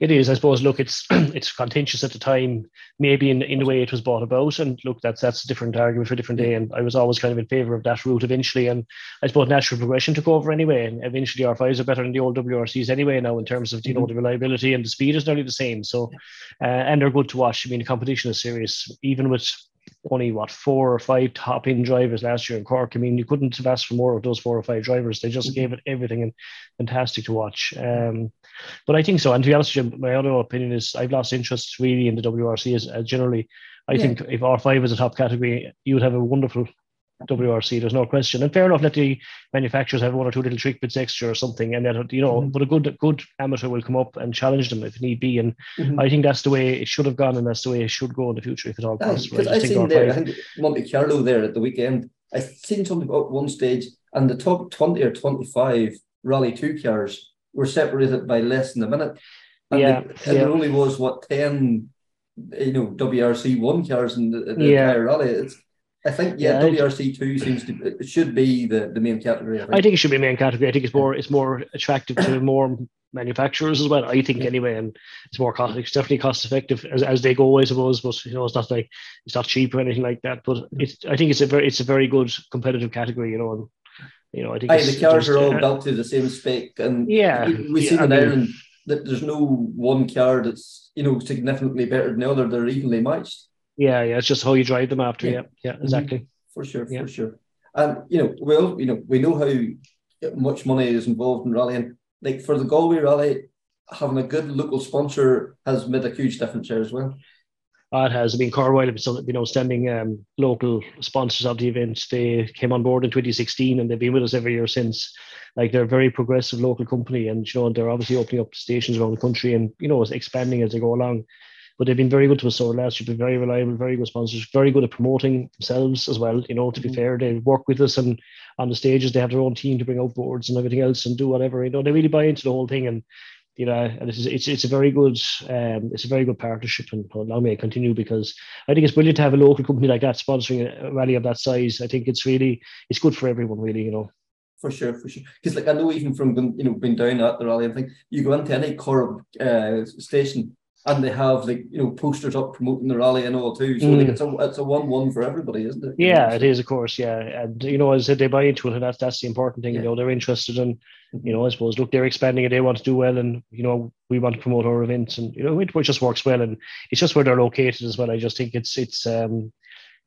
It is, I suppose. Look, it's it's contentious at the time, maybe in, in the way it was brought about. And look, that's that's a different argument for a different day. And I was always kind of in favour of that route eventually. And I suppose natural progression took over anyway. And eventually R5s are better than the old WRCs anyway now in terms of you know mm-hmm. the reliability and the speed is nearly the same. So uh, and they're good to watch. I mean the competition is serious, even with only what four or five top in drivers last year in Cork. I mean, you couldn't have asked for more of those four or five drivers. They just mm-hmm. gave it everything and fantastic to watch. Um, but I think so. And to be honest with you, my other opinion is I've lost interest really in the WRC as, as generally. I yeah. think if R5 is a top category, you would have a wonderful WRC. There's no question. And fair enough, let the manufacturers have one or two little trick bits extra or something, and that you know, mm-hmm. but a good good amateur will come up and challenge them if need be. And mm-hmm. I think that's the way it should have gone, and that's the way it should go in the future if at all possible. I, I seen there, I think Monte Carlo there at the weekend. I seen something about one stage, and the top twenty or twenty-five Rally Two cars were separated by less than a minute. And, yeah, the, and yeah. there only was what ten, you know, WRC one cars in the, the yeah. entire rally. It's I think yeah, yeah WRC two seems to it should be the, the main category. I think. I think it should be main category. I think it's more it's more attractive to more manufacturers as well. I think anyway, and it's more cost. It's definitely cost effective as, as they go, I suppose. But you know, it's not like it's not cheap or anything like that. But it's I think it's a very it's a very good competitive category. You know, and you know I think Aye, the cars are all uh, built to the same spec, and yeah, we, we yeah, see in Ireland that there's no one car that's you know significantly better than the other. They're evenly matched. Yeah, yeah, it's just how you drive them after. Yeah, yeah, yeah mm-hmm. exactly. For sure, yeah. for sure. And you know, well, you know, we know how much money is involved in rallying. Like for the Galway Rally, having a good local sponsor has made a huge difference there as well. Oh, it has. I mean, Corrib Oil have been, you know, standing um, local sponsors of the event. They came on board in 2016 and they've been with us every year since. Like they're a very progressive local company, and you know they're obviously opening up stations around the country and you know expanding as they go along but they've been very good to us so last year. Been very reliable, very good sponsors, very good at promoting themselves as well. You know, to be mm-hmm. fair, they work with us and on the stages they have their own team to bring out boards and everything else and do whatever. You know, they really buy into the whole thing and you know, and it's it's it's a very good um, it's a very good partnership, and allow me to continue because I think it's brilliant to have a local company like that sponsoring a rally of that size. I think it's really it's good for everyone, really. You know. For sure, for sure. Because like I know even from you know being down at the rally, I think you go into any core uh, station and they have like you know posters up promoting the rally and all too. So mm. like it's a it's a one one for everybody, isn't it? Yeah, it is, of course. Yeah, and you know, as I said, they buy into it, and that's that's the important thing. Yeah. You know, they're interested in, you know, I suppose. Look, they're expanding and they want to do well, and you know, we want to promote our events, and you know, it, it just works well, and it's just where they're located as well. I just think it's it's um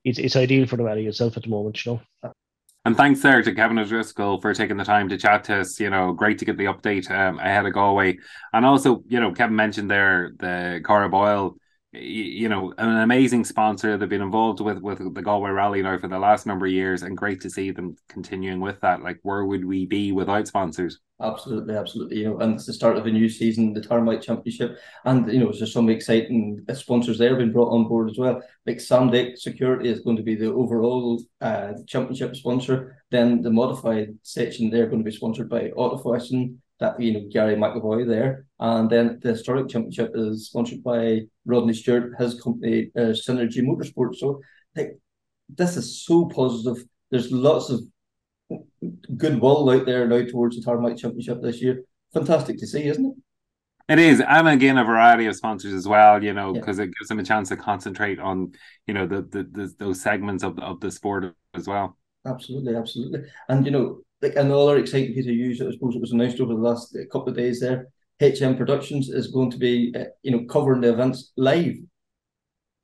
it's it's ideal for the rally itself at the moment. You know. And thanks there to Kevin O'Driscoll for taking the time to chat to us. You know, great to get the update um, ahead of Galway. And also, you know, Kevin mentioned there the Corrib Oil you know, an amazing sponsor. They've been involved with with the Galway Rally now for the last number of years, and great to see them continuing with that. Like, where would we be without sponsors? Absolutely, absolutely. You know, and it's the start of a new season, the Tarmac Championship, and you know, there's some exciting sponsors there been brought on board as well. Like Samdic Security is going to be the overall uh, championship sponsor. Then the modified section they're going to be sponsored by Autofashion that you know Gary McAvoy there, and then the historic championship is sponsored by Rodney Stewart, his company uh, Synergy Motorsport. So like this is so positive. There's lots of goodwill out there now towards the Tarmac Championship this year. Fantastic to see, isn't it? It is, and again, a variety of sponsors as well. You know, because yeah. it gives them a chance to concentrate on, you know, the, the, the those segments of of the sport as well. Absolutely, absolutely, and you know, like another exciting piece of news, I suppose it was announced over the last uh, couple of days there. HM Productions is going to be, uh, you know, covering the events live.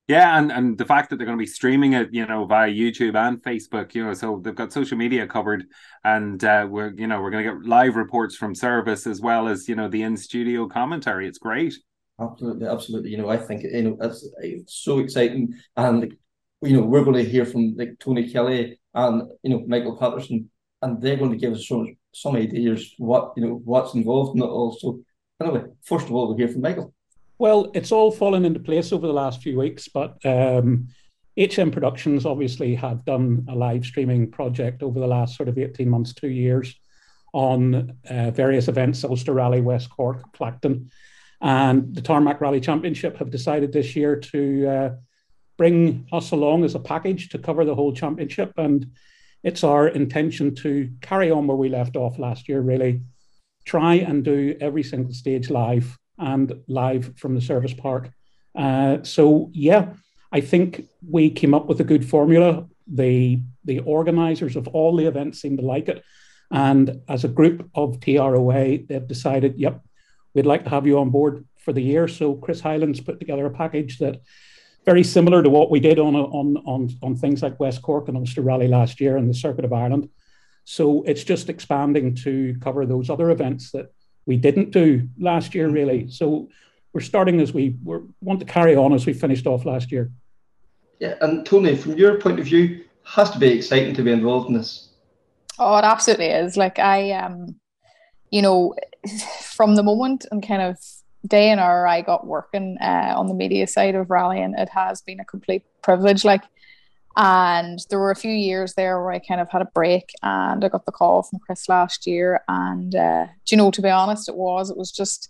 Yeah, and, and the fact that they're going to be streaming it, you know, via YouTube and Facebook, you know, so they've got social media covered, and uh, we're, you know, we're going to get live reports from service as well as, you know, the in studio commentary. It's great. Absolutely, absolutely. You know, I think you know that's it's so exciting, and you know, we're going to hear from like Tony Kelly and you know Michael Patterson and they're going to give us some some ideas what you know what's involved in it all. So anyway, first of all, we'll hear from Michael. Well, it's all fallen into place over the last few weeks, but um, HM Productions obviously have done a live streaming project over the last sort of 18 months, two years on uh, various events, Ulster Rally, West Cork, Clacton. And the Tarmac Rally Championship have decided this year to uh, bring us along as a package to cover the whole championship. And it's our intention to carry on where we left off last year, really. Try and do every single stage live and live from the service park. Uh, so, yeah, I think we came up with a good formula. The, the organizers of all the events seem to like it. And as a group of TROA, they've decided, yep, we'd like to have you on board for the year. So Chris Highland's put together a package that very similar to what we did on on on on things like West Cork and Ulster Rally last year and the Circuit of Ireland. So it's just expanding to cover those other events that we didn't do last year, really. So we're starting as we we want to carry on as we finished off last year. Yeah, and Tony, from your point of view, has to be exciting to be involved in this. Oh, it absolutely is. Like I um, you know, from the moment and kind of day and hour I got working uh, on the media side of rallying, it has been a complete privilege. Like, and there were a few years there where I kind of had a break, and I got the call from Chris last year. And uh, do you know, to be honest, it was it was just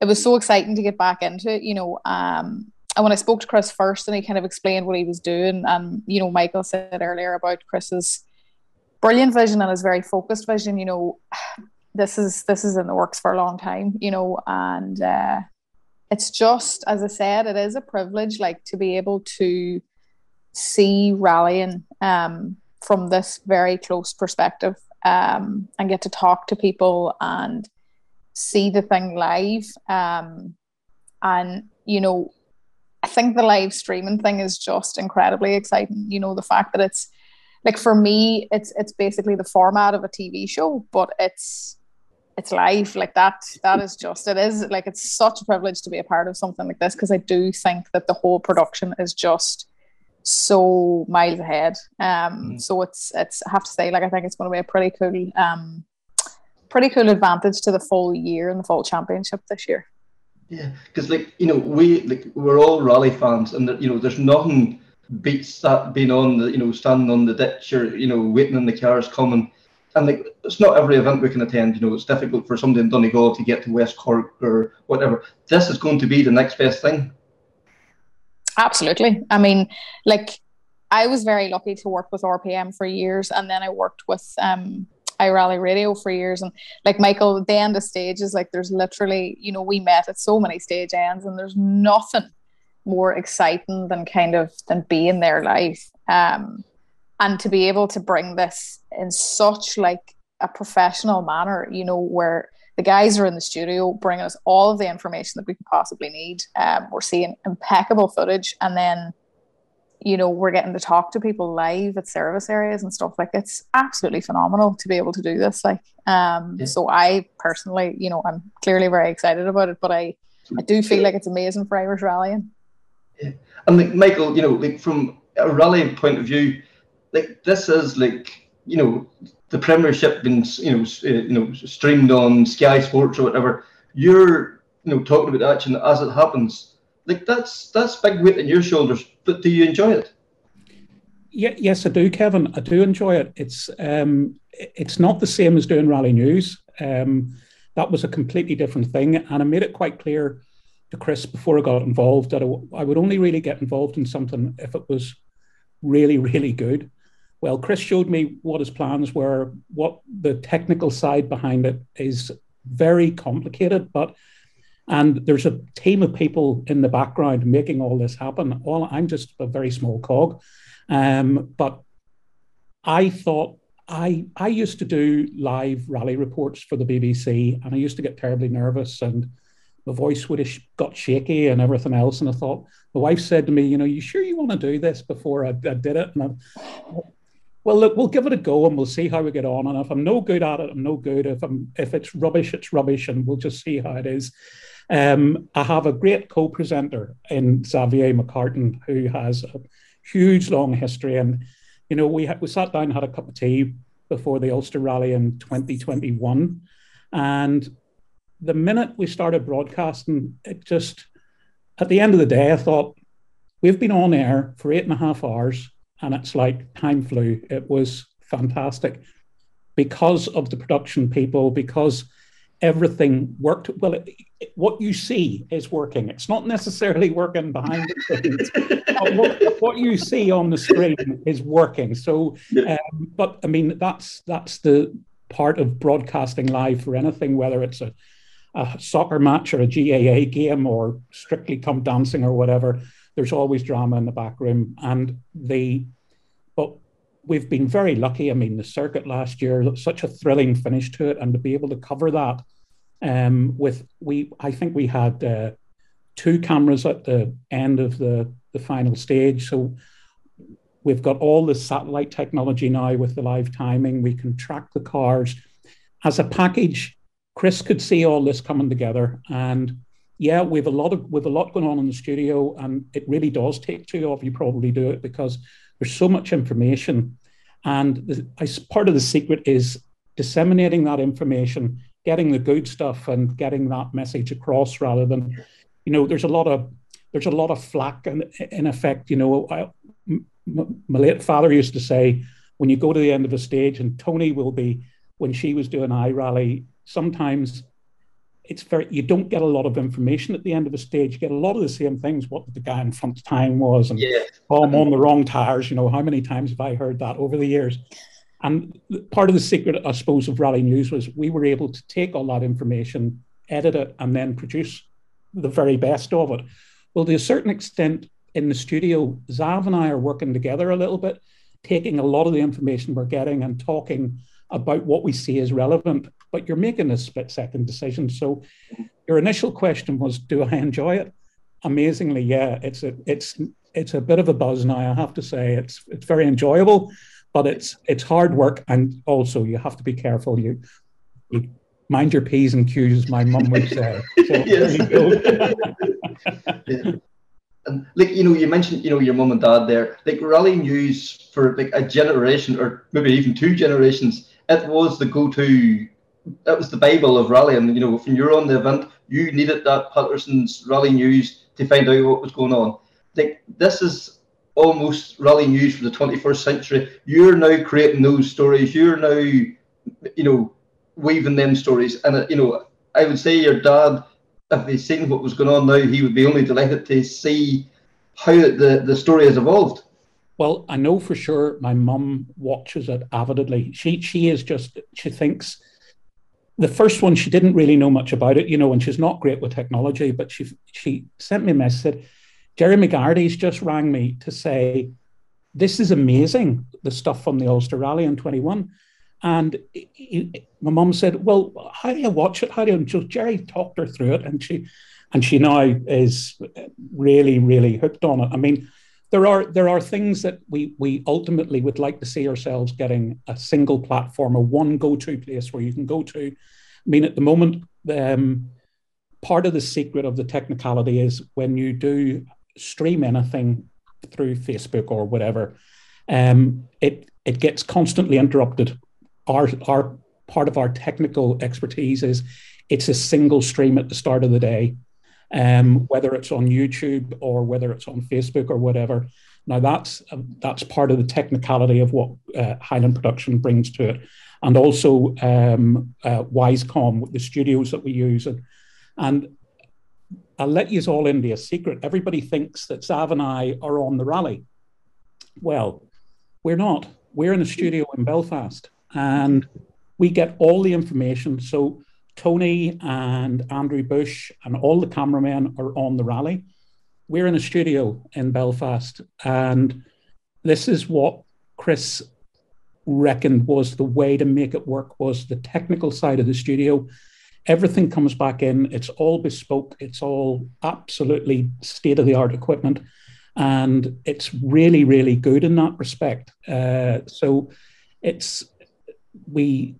it was so exciting to get back into it. You know, um, and when I spoke to Chris first, and he kind of explained what he was doing, and you know, Michael said earlier about Chris's brilliant vision and his very focused vision. You know, this is this is in the works for a long time, you know, and uh, it's just as I said, it is a privilege, like to be able to see rallying um, from this very close perspective um, and get to talk to people and see the thing live. Um, and you know, I think the live streaming thing is just incredibly exciting. You know, the fact that it's like for me, it's it's basically the format of a TV show, but it's it's live like that that is just it is like it's such a privilege to be a part of something like this because i do think that the whole production is just so miles ahead um mm. so it's it's i have to say like i think it's going to be a pretty cool um pretty cool advantage to the full year and the full championship this year yeah because like you know we like we're all rally fans and you know there's nothing beats that being on the you know standing on the ditch or you know waiting on the cars coming and like it's not every event we can attend. You know, it's difficult for somebody in Donegal to get to West Cork or whatever. This is going to be the next best thing. Absolutely. I mean, like I was very lucky to work with RPM for years, and then I worked with um, iRally Radio for years. And like Michael, the end of stages, like there's literally, you know, we met at so many stage ends, and there's nothing more exciting than kind of than being there live. Um, and to be able to bring this in such like a professional manner you know where the guys are in the studio bringing us all of the information that we could possibly need um, we're seeing impeccable footage and then you know we're getting to talk to people live at service areas and stuff like it's absolutely phenomenal to be able to do this like um yeah. so i personally you know i'm clearly very excited about it but i i do feel like it's amazing for irish rallying yeah. and like michael you know like from a rallying point of view like this is like you know the Premiership being you know uh, you know streamed on Sky Sports or whatever. You're you know talking about action as it happens. Like that's that's big weight on your shoulders. But do you enjoy it? Yeah, yes, I do, Kevin. I do enjoy it. It's um, it's not the same as doing rally news. Um, that was a completely different thing, and I made it quite clear to Chris before I got involved that I, I would only really get involved in something if it was really, really good. Well, Chris showed me what his plans were, what the technical side behind it is very complicated, but and there's a team of people in the background making all this happen. All I'm just a very small cog. Um, but I thought I I used to do live rally reports for the BBC, and I used to get terribly nervous, and my voice would have got shaky and everything else. And I thought my wife said to me, "You know, you sure you want to do this?" Before I, I did it, and I, well, look, we'll give it a go and we'll see how we get on. And if I'm no good at it, I'm no good. If I'm if it's rubbish, it's rubbish, and we'll just see how it is. Um, I have a great co-presenter in Xavier McCartan who has a huge long history, and you know we ha- we sat down had a cup of tea before the Ulster Rally in 2021, and the minute we started broadcasting, it just at the end of the day, I thought we've been on air for eight and a half hours, and it's like time flew. It was fantastic because of the production people, because everything worked. Well, it, it, what you see is working. It's not necessarily working behind the scenes. what, what, you see on the screen is working. So, um, but I mean, that's that's the part of broadcasting live for anything, whether it's a, a soccer match or a GAA game or strictly come dancing or whatever. There's always drama in the back room, and the but we've been very lucky. I mean, the circuit last year, such a thrilling finish to it, and to be able to cover that um, with we, I think we had uh, two cameras at the end of the the final stage. So we've got all the satellite technology now with the live timing. We can track the cars as a package. Chris could see all this coming together, and yeah, we've a lot of we've a lot going on in the studio, and it really does take two of you probably do it because there's so much information. And the, I, part of the secret is disseminating that information, getting the good stuff, and getting that message across rather than, you know, there's a lot of there's a lot of flack and in effect. You know, I, m- my late father used to say, when you go to the end of a stage, and Tony will be when she was doing iRally, sometimes it's very you don't get a lot of information at the end of a stage. You get a lot of the same things. What the guy in front's time was, and yeah. oh, I'm on the wrong tires. You know, how many times have I heard that over the years? And part of the secret, I suppose, of Rally News was we were able to take all that information, edit it, and then produce the very best of it. Well, to a certain extent, in the studio, Zav and I are working together a little bit, taking a lot of the information we're getting and talking about what we see as relevant but you're making a split second decision. So your initial question was, do I enjoy it? Amazingly, yeah. It's a it's it's a bit of a buzz now. I have to say it's it's very enjoyable, but it's it's hard work, and also you have to be careful. You, you mind your p's and q's, my mum would say. So yeah. And like you know, you mentioned you know your mum and dad there. Like rally news for like a generation or maybe even two generations, it was the go-to that was the Bible of rallying. You know, when you're on the event, you needed that Patterson's rally news to find out what was going on. Like this is almost rally news for the 21st century. You're now creating those stories. You're now, you know, weaving them stories. And you know, I would say your dad, if he's seen what was going on now, he would be only delighted to see how the the story has evolved. Well, I know for sure my mum watches it avidly. She she is just she thinks the first one she didn't really know much about it, you know, and she's not great with technology, but she she sent me a message said, Jerry McGarty's just rang me to say, this is amazing, the stuff from the Ulster Rally in 21. And he, he, my mum said, well, how do you watch it? How do you, so Jerry talked her through it and she, and she now is really, really hooked on it. I mean, there are there are things that we we ultimately would like to see ourselves getting a single platform, a one go-to place where you can go to. I mean, at the moment, um, part of the secret of the technicality is when you do stream anything through Facebook or whatever, um, it it gets constantly interrupted. Our our part of our technical expertise is it's a single stream at the start of the day um, whether it's on YouTube or whether it's on Facebook or whatever. Now that's that's part of the technicality of what uh, Highland Production brings to it, and also um, uh, Wisecom, with the studios that we use, and, and I'll let you all into a secret. Everybody thinks that Zav and I are on the rally. Well, we're not. We're in a studio in Belfast, and we get all the information. So Tony and Andrew Bush and all the cameramen are on the rally. We're in a studio in Belfast, and this is what Chris reckoned was the way to make it work was the technical side of the studio. Everything comes back in. It's all bespoke. It's all absolutely state of the art equipment, and it's really, really good in that respect. Uh, so, it's we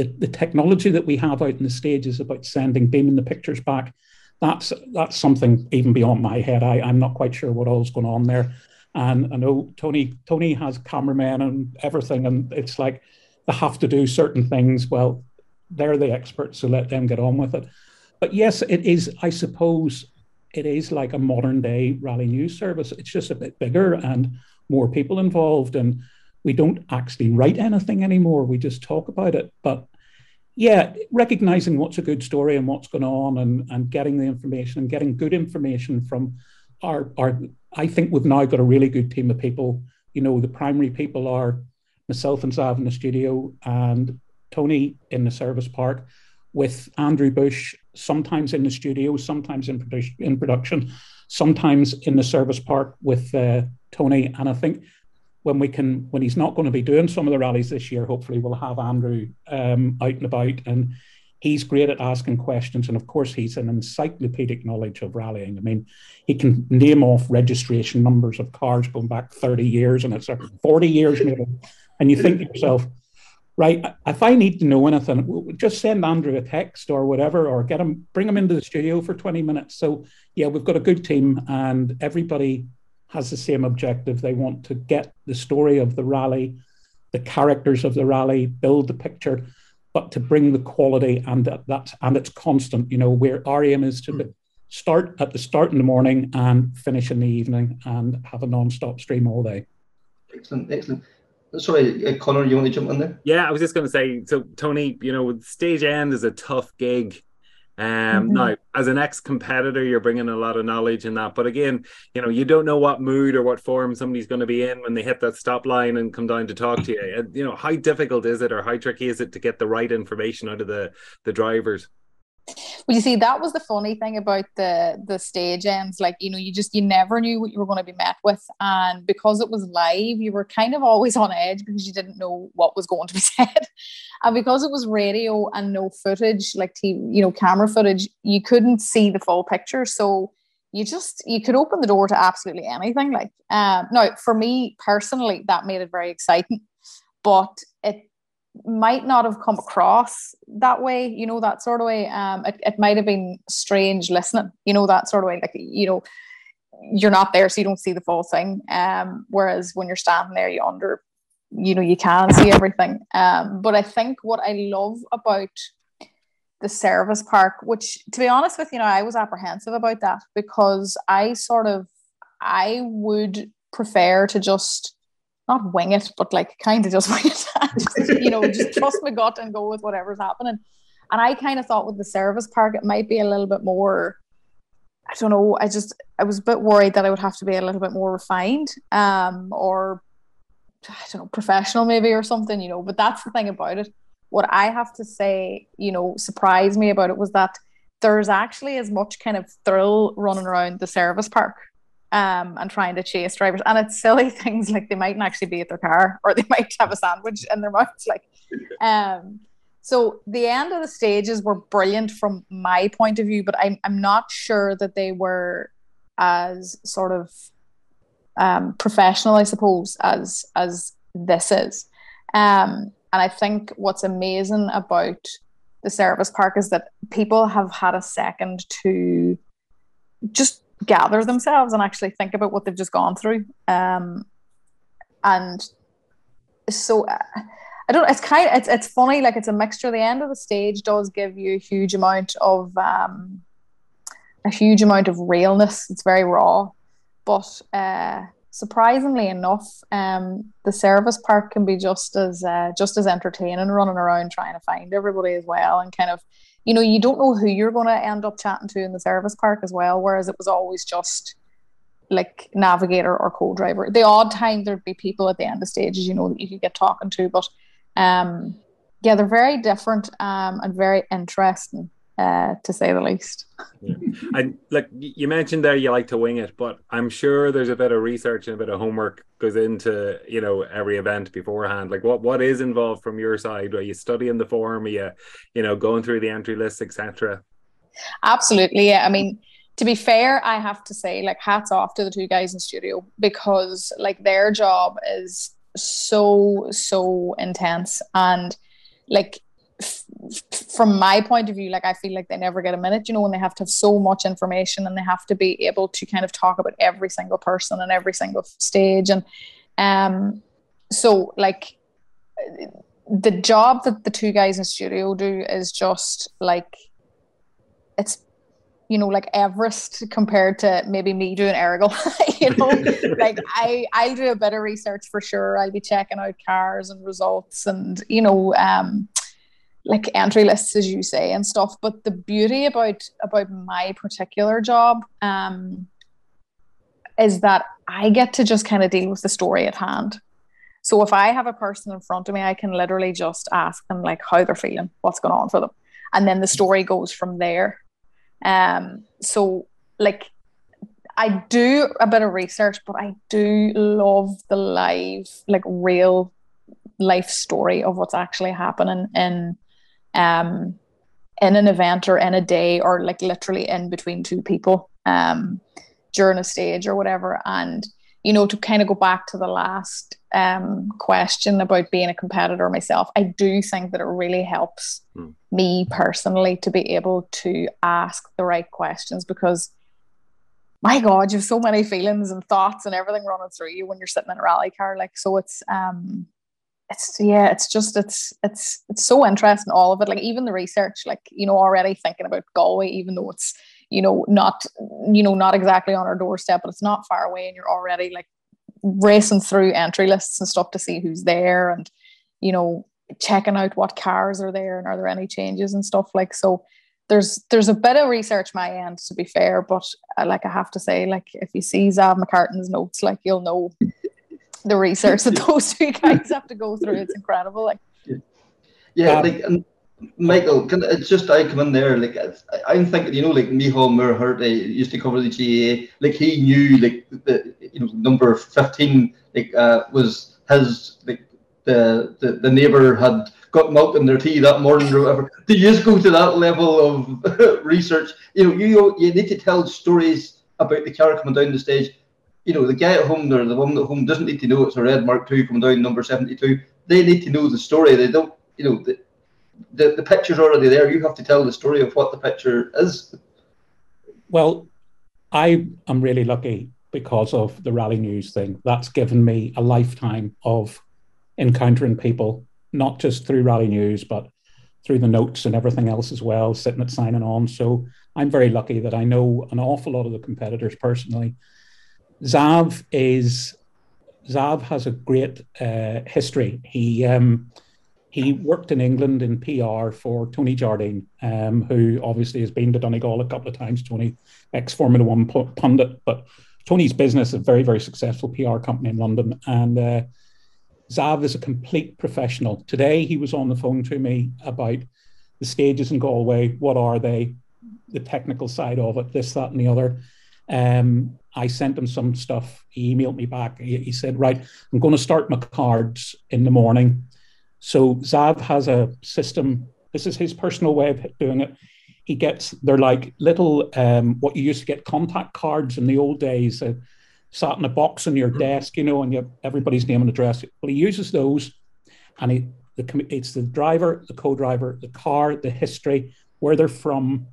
the, the technology that we have out in the stage is about sending, beaming the pictures back. That's that's something even beyond my head. I, I'm not quite sure what all's going on there. And I know Tony Tony has cameramen and everything, and it's like they have to do certain things. Well, they're the experts, so let them get on with it. But yes, it is, I suppose, it is like a modern day rally news service. It's just a bit bigger and more people involved, and we don't actually write anything anymore. We just talk about it. But yeah, recognizing what's a good story and what's going on, and and getting the information and getting good information from our our. I think we've now got a really good team of people. You know, the primary people are myself and Zav in the studio, and Tony in the service park, with Andrew Bush sometimes in the studio, sometimes in, produ- in production, sometimes in the service park with uh, Tony. And I think when we can, when he's not going to be doing some of the rallies this year, hopefully we'll have Andrew um, out and about. And he's great at asking questions. And of course, he's an encyclopedic knowledge of rallying. I mean, he can name off registration numbers of cars going back 30 years and it's 40 years maybe. And you think to yourself, right, if I need to know anything, just send Andrew a text or whatever, or get him, bring him into the studio for 20 minutes. So, yeah, we've got a good team and everybody has the same objective. They want to get the story of the rally, the characters of the rally, build the picture, but to bring the quality and that, that's and it's constant. You know, where our aim is to mm. start at the start in the morning and finish in the evening and have a non-stop stream all day. Excellent, excellent. Sorry, uh, Connor, you want to jump in there? Yeah, I was just going to say, so Tony, you know, stage end is a tough gig. Um, mm-hmm. Now, as an ex-competitor, you're bringing a lot of knowledge in that, but again, you know, you don't know what mood or what form somebody's going to be in when they hit that stop line and come down to talk to you. And, you know, how difficult is it, or how tricky is it to get the right information out of the the drivers? Well, you see, that was the funny thing about the the stage ends. Like, you know, you just you never knew what you were going to be met with, and because it was live, you were kind of always on edge because you didn't know what was going to be said, and because it was radio and no footage, like TV, you know, camera footage, you couldn't see the full picture. So you just you could open the door to absolutely anything. Like, um, now for me personally, that made it very exciting, but might not have come across that way, you know, that sort of way. Um, it, it might have been strange listening, you know, that sort of way. Like, you know, you're not there, so you don't see the full thing. Um, whereas when you're standing there, you under, you know, you can see everything. Um, but I think what I love about the service park, which to be honest with you know, I was apprehensive about that because I sort of, I would prefer to just not wing it, but like kind of just wing it. just, you know, just trust my gut and go with whatever's happening. And I kind of thought with the service park, it might be a little bit more. I don't know. I just I was a bit worried that I would have to be a little bit more refined, um, or I don't know, professional maybe or something, you know. But that's the thing about it. What I have to say, you know, surprised me about it was that there's actually as much kind of thrill running around the service park um, and trying to chase drivers. And it's silly things like they mightn't actually be at their car or they might have a sandwich in their mouth. Like, um, so the end of the stages were brilliant from my point of view, but I'm I'm not sure that they were as sort of um, professional, I suppose, as as this is. Um, and I think what's amazing about the service park is that people have had a second to just gather themselves and actually think about what they've just gone through. Um, and so uh, I don't. It's kind of it's it's funny. Like it's a mixture. The end of the stage does give you a huge amount of um, a huge amount of realness. It's very raw, but uh, surprisingly enough, um, the service park can be just as uh, just as entertaining, running around trying to find everybody as well, and kind of you know, you don't know who you're going to end up chatting to in the service park as well. Whereas it was always just like navigator or co-driver. The odd time there'd be people at the end of stages, you know, that you could get talking to, but um, yeah, they're very different um, and very interesting uh, to say the least. Yeah. And like you mentioned there, you like to wing it, but I'm sure there's a bit of research and a bit of homework goes into you know every event beforehand. Like what what is involved from your side? Are you studying the form? Are you you know going through the entry list, etc.? Absolutely, yeah. I mean. To be fair, I have to say, like, hats off to the two guys in studio because, like, their job is so, so intense. And, like, from my point of view, like I feel like they never get a minute, you know, when they have to have so much information and they have to be able to kind of talk about every single person and every single stage. And um, so like the job that the two guys in studio do is just like it's you know, like Everest compared to maybe me doing Errigal. you know, like I I'll do a bit of research for sure. I'll be checking out cars and results and you know, um, like entry lists as you say and stuff. But the beauty about about my particular job, um, is that I get to just kind of deal with the story at hand. So if I have a person in front of me, I can literally just ask them like how they're feeling, what's going on for them, and then the story goes from there. Um, so like I do a bit of research, but I do love the live, like real life story of what's actually happening in um in an event or in a day or like literally in between two people um during a stage or whatever. And you know, to kind of go back to the last um, question about being a competitor myself, I do think that it really helps mm. me personally to be able to ask the right questions because my God, you have so many feelings and thoughts and everything running through you when you're sitting in a rally car. Like, so it's, um, it's yeah, it's just it's it's it's so interesting all of it. Like even the research, like you know, already thinking about Galway, even though it's you know not you know not exactly on our doorstep, but it's not far away, and you're already like racing through entry lists and stuff to see who's there and you know checking out what cars are there and are there any changes and stuff like so there's there's a bit of research my end to be fair but uh, like i have to say like if you see zav mccartan's notes like you'll know the research that those two guys have to go through it's incredible like yeah um, like and Michael, can, it's just I come in there like I'm thinking, you know, like Micheál Muirheart uh, used to cover the GAA. like he knew like the you know number fifteen like uh, was his like the the, the neighbour had got milk in their tea that morning or whatever. Do you just go to that level of research? You know, you you need to tell stories about the car coming down the stage. You know, the guy at home or the woman at home doesn't need to know it's a red Mark II coming down number seventy two. They need to know the story. They don't, you know. The, the, the picture's already there. You have to tell the story of what the picture is. Well, I am really lucky because of the rally news thing. That's given me a lifetime of encountering people, not just through rally news, but through the notes and everything else as well, sitting at signing on. So I'm very lucky that I know an awful lot of the competitors personally. Zav is Zav has a great uh, history. He um, he worked in England in PR for Tony Jardine, um, who obviously has been to Donegal a couple of times. Tony, ex Formula One pundit, but Tony's business is a very, very successful PR company in London. And uh, Zav is a complete professional. Today, he was on the phone to me about the stages in Galway. What are they? The technical side of it, this, that, and the other. Um, I sent him some stuff. He emailed me back. He, he said, Right, I'm going to start my cards in the morning so Zav has a system. This is his personal way of doing it. He gets they're like little um, what you used to get contact cards in the old days. Uh, sat in a box on your desk, you know, and you have everybody's name and address. Well, he uses those, and he, the, it's the driver, the co-driver, the car, the history, where they're from,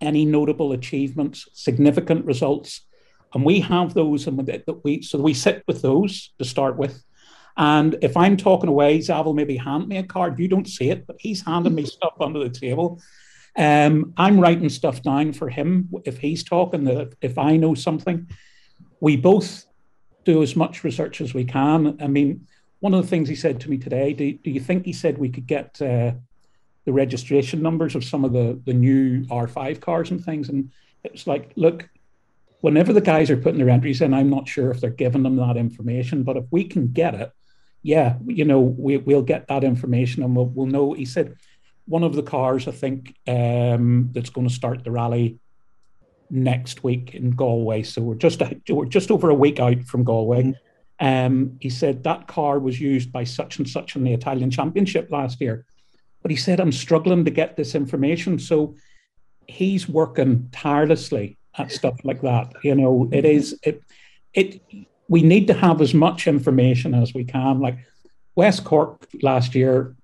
any notable achievements, significant results, and we have those, and we so we sit with those to start with, and if I'm talking away, Zav will maybe hand me a card. You don't see it, but he's handing me stuff under the table. Um, I'm writing stuff down for him if he's talking. That if I know something, we both do as much research as we can. I mean, one of the things he said to me today. Do, do you think he said we could get uh, the registration numbers of some of the the new R5 cars and things? And it's like, look, whenever the guys are putting their entries in, I'm not sure if they're giving them that information, but if we can get it yeah, you know, we, we'll get that information and we'll, we'll know. He said one of the cars, I think, um, that's going to start the rally next week in Galway. So we're just a, we're just over a week out from Galway. Mm-hmm. Um, he said that car was used by such and such in the Italian Championship last year. But he said, I'm struggling to get this information. So he's working tirelessly at stuff like that. You know, it is it it we need to have as much information as we can. Like West Cork last year,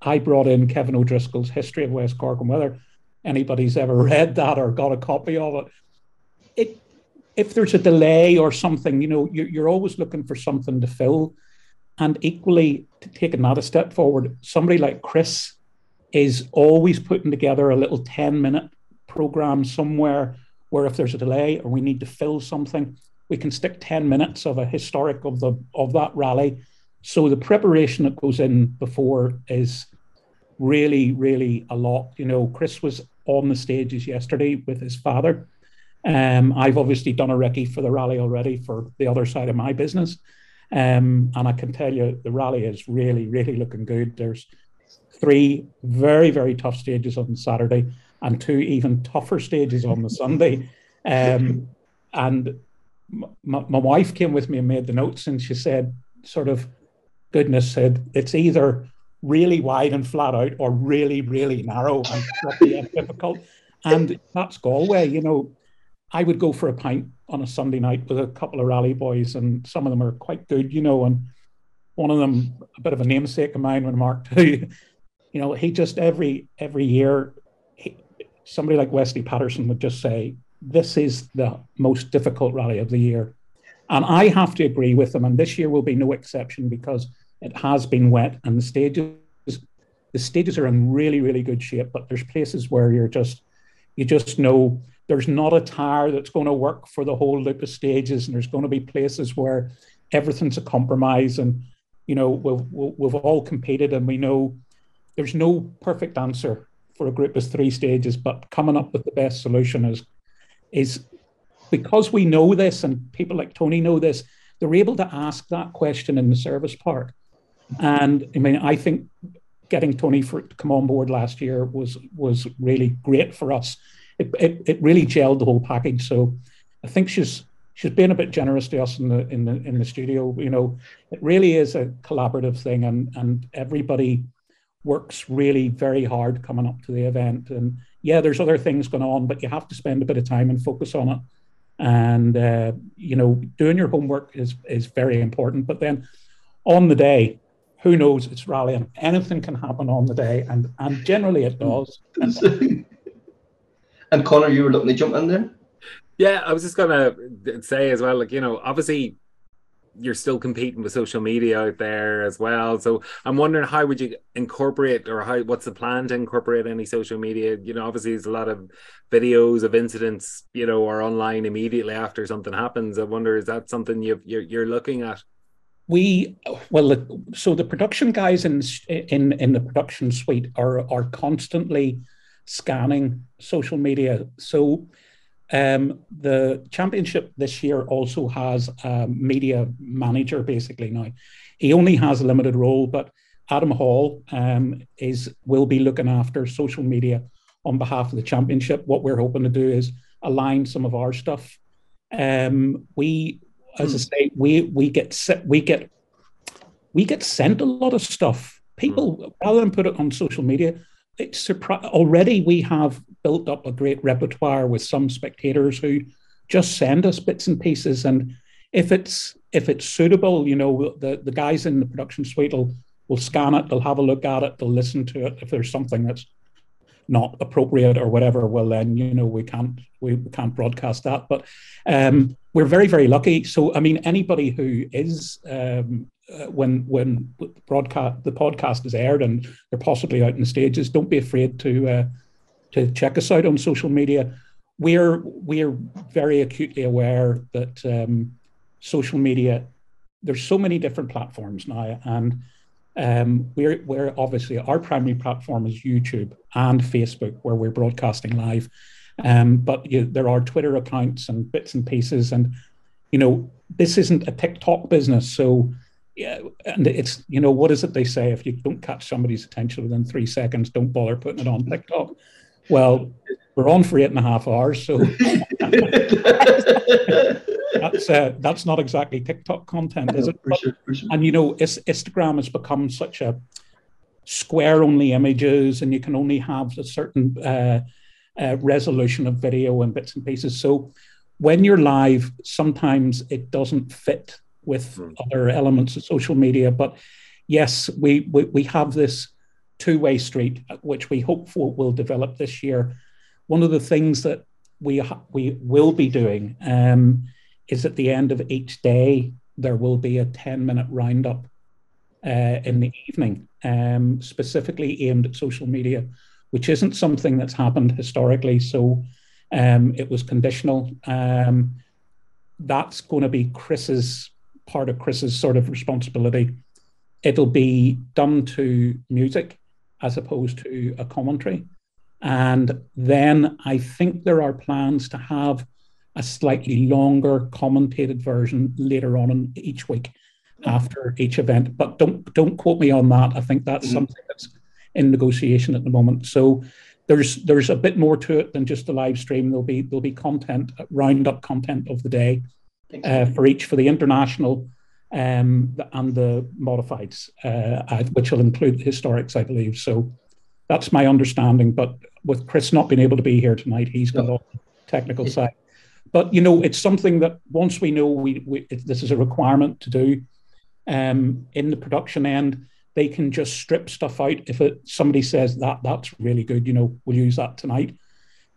I brought in Kevin O'Driscoll's History of West Cork and whether anybody's ever read that or got a copy of it. It if there's a delay or something, you know, you're, you're always looking for something to fill. And equally, to take another step forward, somebody like Chris is always putting together a little 10 minute program somewhere where if there's a delay or we need to fill something, we can stick 10 minutes of a historic of the of that rally. So the preparation that goes in before is really, really a lot. You know, Chris was on the stages yesterday with his father. Um, I've obviously done a recce for the rally already for the other side of my business. Um, and I can tell you the rally is really, really looking good. There's three very, very tough stages on Saturday and two even tougher stages on the Sunday. Um, and my, my wife came with me and made the notes, and she said, sort of, goodness said, it's either really wide and flat out or really, really narrow and difficult. And that's Galway. You know, I would go for a pint on a Sunday night with a couple of rally boys, and some of them are quite good, you know. And one of them, a bit of a namesake of mine, when Mark too, you know, he just every every year, somebody like Wesley Patterson would just say, "This is the most difficult rally of the year," and I have to agree with them. And this year will be no exception because it has been wet, and the stages the stages are in really really good shape. But there's places where you're just you just know there's not a tire that's going to work for the whole loop of stages, and there's going to be places where everything's a compromise. And you know, we've we've all competed, and we know there's no perfect answer for a group of three stages, but coming up with the best solution is is because we know this, and people like Tony know this. They're able to ask that question in the service park, and I mean, I think getting Tony for, to come on board last year was was really great for us it, it, it really gelled the whole package. So I think she's she's been a bit generous to us in the in the in the studio. You know, it really is a collaborative thing, and and everybody works really very hard coming up to the event. And yeah, there's other things going on, but you have to spend a bit of time and focus on it. And uh, you know, doing your homework is is very important. But then on the day, who knows? It's rallying. Anything can happen on the day, and and generally it does. And Connor, you were looking to jump in there. Yeah, I was just gonna say as well, like you know, obviously you're still competing with social media out there as well. So I'm wondering how would you incorporate or how what's the plan to incorporate any social media? You know, obviously there's a lot of videos of incidents, you know, are online immediately after something happens. I wonder is that something you you're, you're looking at? We well, so the production guys in in in the production suite are are constantly scanning social media. So um, the championship this year also has a media manager basically now. He only has a limited role, but Adam Hall um, is will be looking after social media on behalf of the championship. What we're hoping to do is align some of our stuff. Um, we, as I hmm. say, we we get we get we get sent a lot of stuff. People hmm. rather than put it on social media, it's already we have built up a great repertoire with some spectators who just send us bits and pieces. And if it's if it's suitable you know the the guys in the production suite will will scan it they'll have a look at it they'll listen to it. If there's something that's not appropriate or whatever well then you know we can't we can't broadcast that. But um, we're very very lucky. So i mean anybody who is um, uh, when when broadcast the podcast is aired and they're possibly out in the stages, don't be afraid to uh, to check us out on social media. We're we're very acutely aware that um, social media. There's so many different platforms now, and um, we're we're obviously our primary platform is YouTube and Facebook, where we're broadcasting live. Um, but you, there are Twitter accounts and bits and pieces, and you know this isn't a TikTok business, so yeah, and it's you know what is it they say? If you don't catch somebody's attention within three seconds, don't bother putting it on TikTok. Well, we're on for eight and a half hours, so that's uh, that's not exactly TikTok content, is it? Sure, sure. And you know, Instagram has become such a square only images, and you can only have a certain uh, uh, resolution of video and bits and pieces. So when you're live, sometimes it doesn't fit with mm. other elements of social media. But yes, we, we, we have this two way street, which we hope for will develop this year. One of the things that we, ha- we will be doing um, is at the end of each day, there will be a 10 minute roundup uh, in the evening, um, specifically aimed at social media, which isn't something that's happened historically. So Um, it was conditional. Um, that's going to be Chris's part of Chris's sort of responsibility. It'll be done to music as opposed to a commentary. And then I think there are plans to have a slightly longer commentated version later on in each week after each event. But don't don't quote me on that. I think that's mm-hmm. something that's in negotiation at the moment. So there's there's a bit more to it than just the live stream. There'll be there'll be content, roundup content of the day uh, for each for the international um, and the modifieds, uh, which will include the historics, I believe. So that's my understanding. But with Chris not being able to be here tonight, he's got no. the technical side. But you know, it's something that once we know we, we this is a requirement to do um, in the production end, they can just strip stuff out. If it, somebody says that that's really good, you know, we'll use that tonight.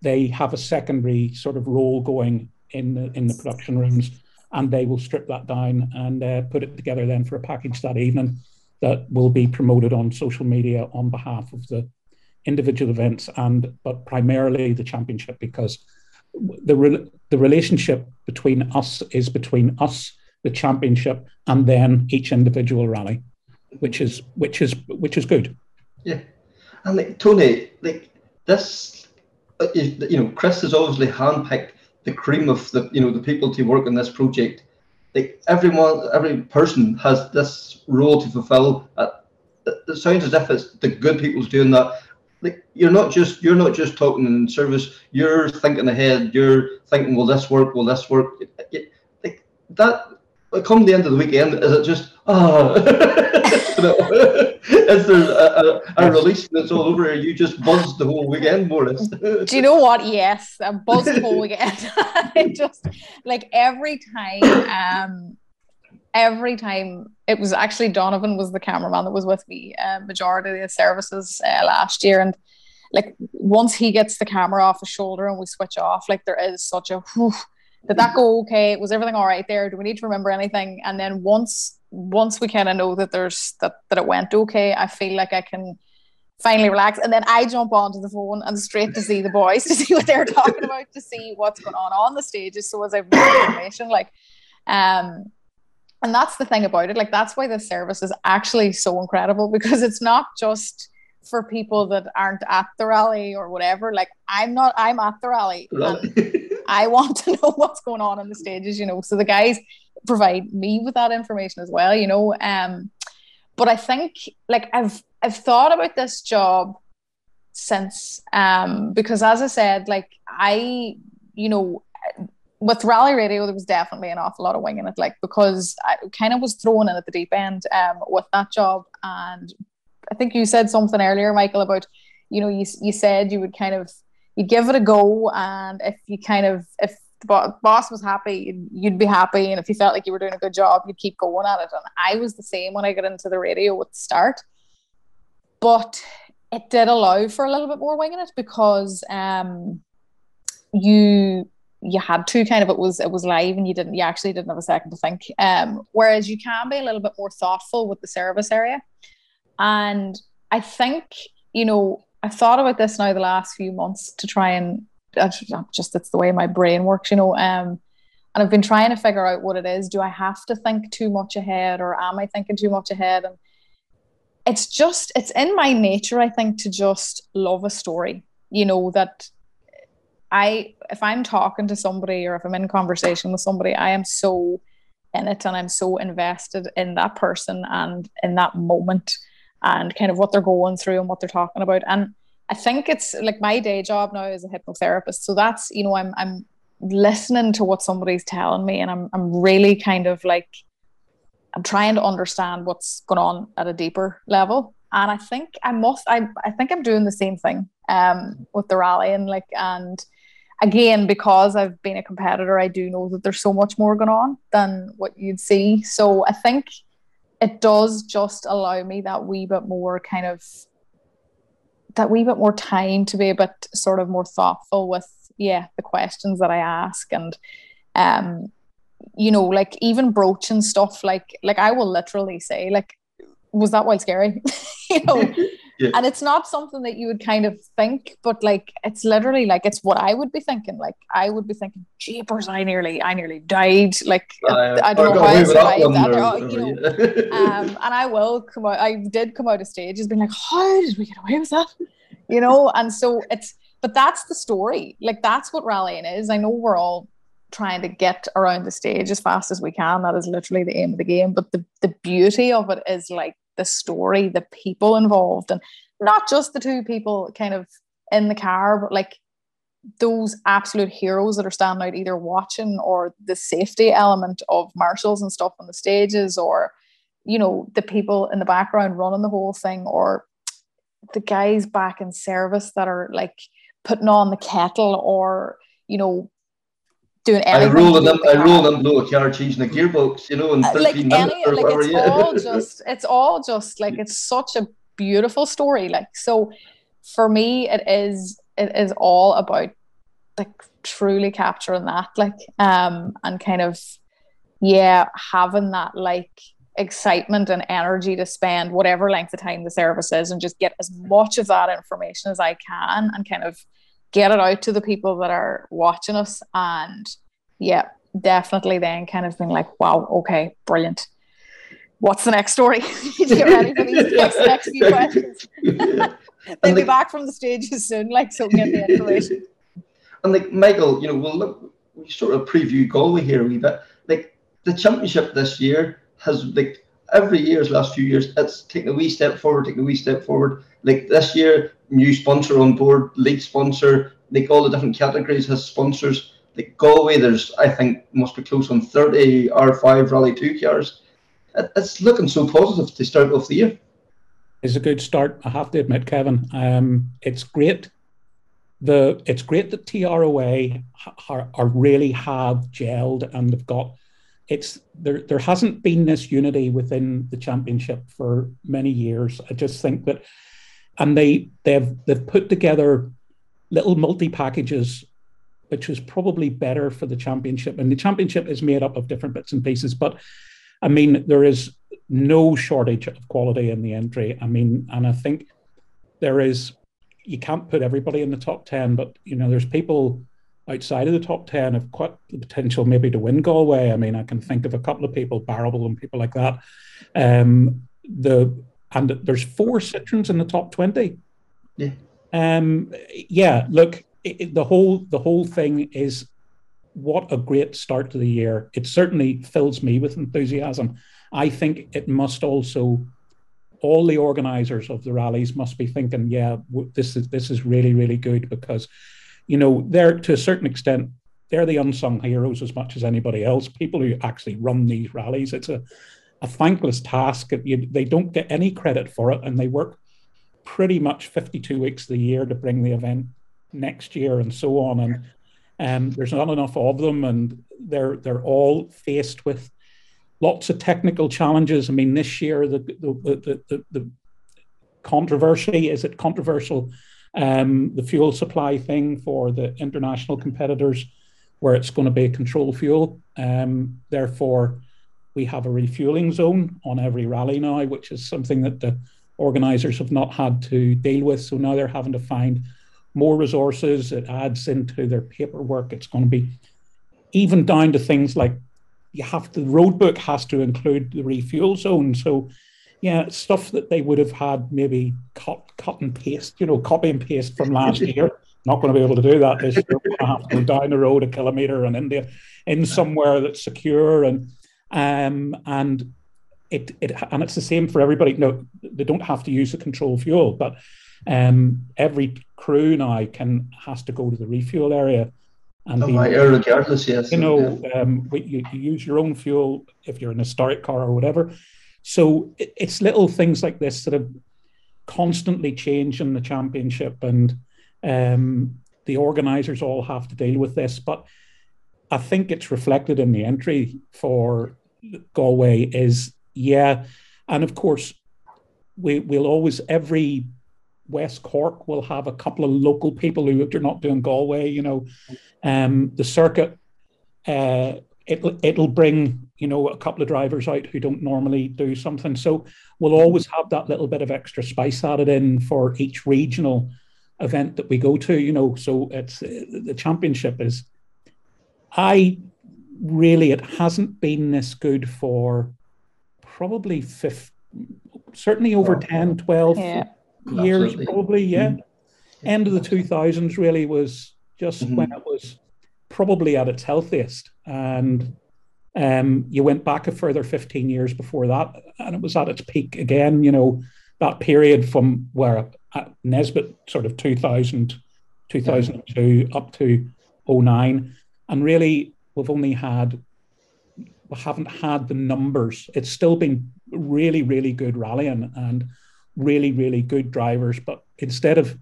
They have a secondary sort of role going in the in the production rooms, and they will strip that down and uh, put it together then for a package that evening that will be promoted on social media on behalf of the individual events and but primarily the championship because the re- the relationship between us is between us the championship and then each individual rally which is which is which is good. Yeah. And like tony like this uh, you know chris has obviously handpicked the cream of the you know the people to work on this project. Like everyone every person has this role to fulfill. Uh, it sounds as if it's the good people's doing that. Like you're not just you're not just talking in service. You're thinking ahead. You're thinking will this work? Will this work? Like that come the end of the weekend is it just oh. is there a, a, a, release that's all over here, you just buzzed the whole weekend more do you know what? Yes i buzzed the whole weekend. It just like every time um every time it was actually Donovan was the cameraman that was with me uh, majority of the services uh, last year. And like once he gets the camera off his shoulder and we switch off like there is such a whew, did that go okay? Was everything all right there? Do we need to remember anything? And then once once we kind of know that there's that that it went okay I feel like I can finally relax. And then I jump onto the phone and straight to see the boys to see what they're talking about to see what's going on on the stages so as I've information like um and that's the thing about it like that's why this service is actually so incredible because it's not just for people that aren't at the rally or whatever like i'm not i'm at the rally i want to know what's going on in the stages you know so the guys provide me with that information as well you know um but i think like i've i've thought about this job since um because as i said like i you know with rally radio, there was definitely an awful lot of winging it, like because I kind of was thrown in at the deep end um, with that job. And I think you said something earlier, Michael, about you know you you said you would kind of you give it a go, and if you kind of if the boss was happy, you'd be happy, and if you felt like you were doing a good job, you'd keep going at it. And I was the same when I got into the radio at the start, but it did allow for a little bit more winging it because um you you had to kind of it was it was live and you didn't you actually didn't have a second to think. Um whereas you can be a little bit more thoughtful with the service area. And i think you know i've thought about this now the last few months to try and just it's the way my brain works you know um and i've been trying to figure out what it is do i have to think too much ahead or am i thinking too much ahead and it's just it's in my nature i think to just love a story you know that I if I'm talking to somebody or if I'm in conversation with somebody, I am so in it and I'm so invested in that person and in that moment and kind of what they're going through and what they're talking about. And I think it's like my day job now as a hypnotherapist. So that's, you know, I'm I'm listening to what somebody's telling me and I'm I'm really kind of like I'm trying to understand what's going on at a deeper level. And I think I must I I think I'm doing the same thing um with the rally and like and again, because I've been a competitor, I do know that there's so much more going on than what you'd see. So I think it does just allow me that wee bit more kind of that wee bit more time to be a bit sort of more thoughtful with yeah the questions that I ask. And um you know like even broaching stuff like like I will literally say like was that while scary? You know Yeah. And it's not something that you would kind of think, but like it's literally like it's what I would be thinking. Like I would be thinking, jeepers, I nearly, I nearly died. Like Uh, I don't know why I survived that. or or, you know, um, and I will come out. I did come out of stage as being like, how did we get away with that? You know, and so it's, but that's the story. Like that's what rallying is. I know we're all trying to get around the stage as fast as we can. That is literally the aim of the game. But the the beauty of it is like the story, the people involved, and not just the two people kind of in the car, but like those absolute heroes that are standing out either watching or the safety element of marshals and stuff on the stages or you know the people in the background running the whole thing or the guys back in service that are like putting on the kettle or you know doing I roll them. I roll them blow a car changing a gearbox, you know, in Uh, thirteen like minutes any or like whatever. it's yeah. all just it's all just like it's such a beautiful story like so for me it is it is all about like truly capturing that like um and kind of yeah having that like excitement and energy to spend whatever length of time the service is and just get as much of that information as I can and kind of get it out to the people that are watching us. And yeah definitely then kind of being like wow okay brilliant. What's the next story? Get ready for these next, next few questions? They'll be back from the stages soon like so we get the information. And like Michael, you know, we'll look, we sort of preview Galway here a wee bit. Like the championship this year has like every year's last few years, it's taken a wee step forward, taken a wee step forward. Like this year, new sponsor on board, league sponsor, like all the different categories has sponsors. Like Galway, there's I think must be close on 30 R5 Rally 2 cars. It's looking so positive to start off the year. It's a good start. I have to admit, Kevin. Um, it's great. The it's great that TROA are, are really have gelled and they've got. It's there. There hasn't been this unity within the championship for many years. I just think that, and they they've they've put together little multi packages, which was probably better for the championship. And the championship is made up of different bits and pieces, but I mean there is no shortage of quality in the entry. I mean, and I think there is, you can't put everybody in the top 10, but, you know, there's people outside of the top 10 have quite the potential maybe to win Galway. I mean, I can think of a couple of people, Barrable and people like that. Um, the And there's four Citroens in the top 20. Yeah. Um, yeah, look, it, it- the whole the whole thing is what a great start to the year. It certainly fills me with enthusiasm. I think it must also all the organizers of the rallies must be thinking, yeah, w- this is this is really really good because you know they're to a certain extent they're the unsung heroes as much as anybody else. People who actually run these rallies, it's a a thankless task. You, they don't get any credit for it, and they work pretty much 52 weeks of the year to bring the event next year and so on. And um, there's not enough of them, and they're they're all faced with lots of technical challenges. I mean, this year the the the, the, the controversy is it controversial um, the fuel supply thing for the international competitors, where it's going to be a control fuel. Um, therefore, we have a refueling zone on every rally now, which is something that the organisers have not had to deal with. So now they're having to find more resources. It adds into their paperwork. It's going to be even down to things like you have to, the road book has to include the refuel zone. So yeah, stuff that they would have had maybe cut, cut and paste, you know, copy and paste from last year. Not going to be able to do that this year. We're going to have to go down the road a kilometre and India in somewhere that's secure and um and it it and it's the same for everybody. No, they don't have to use the control fuel, but um every crew now can has to go to the refuel area and Oh, be my, regardless, yes. you know, um, we- you, you use your own fuel if you're in a historic car or whatever. So it, it's little things like this that have constantly changed in the championship, and um, the organisers all have to deal with this. But I think it's reflected in the entry for Galway. Is yeah, and of course we will always every West Cork will have a couple of local people who are not doing Galway. You know, um, the circuit uh, it'll it'll bring you know a couple of drivers out who don't normally do something. So we'll always have that little bit of extra spice added in for each regional event that we go to. You know, so it's the championship is. I really it hasn't been this good for probably fifth, certainly over 10, 12 yeah. years, Absolutely. probably. Yeah. Mm-hmm. End of the 2000s really was just mm-hmm. when it was probably at its healthiest. And um, you went back a further 15 years before that, and it was at its peak again. You know, that period from where at Nesbitt, sort of 2000, 2002 up to 09. And really, we've only had, we haven't had the numbers. It's still been really, really good rallying and really, really good drivers. But instead of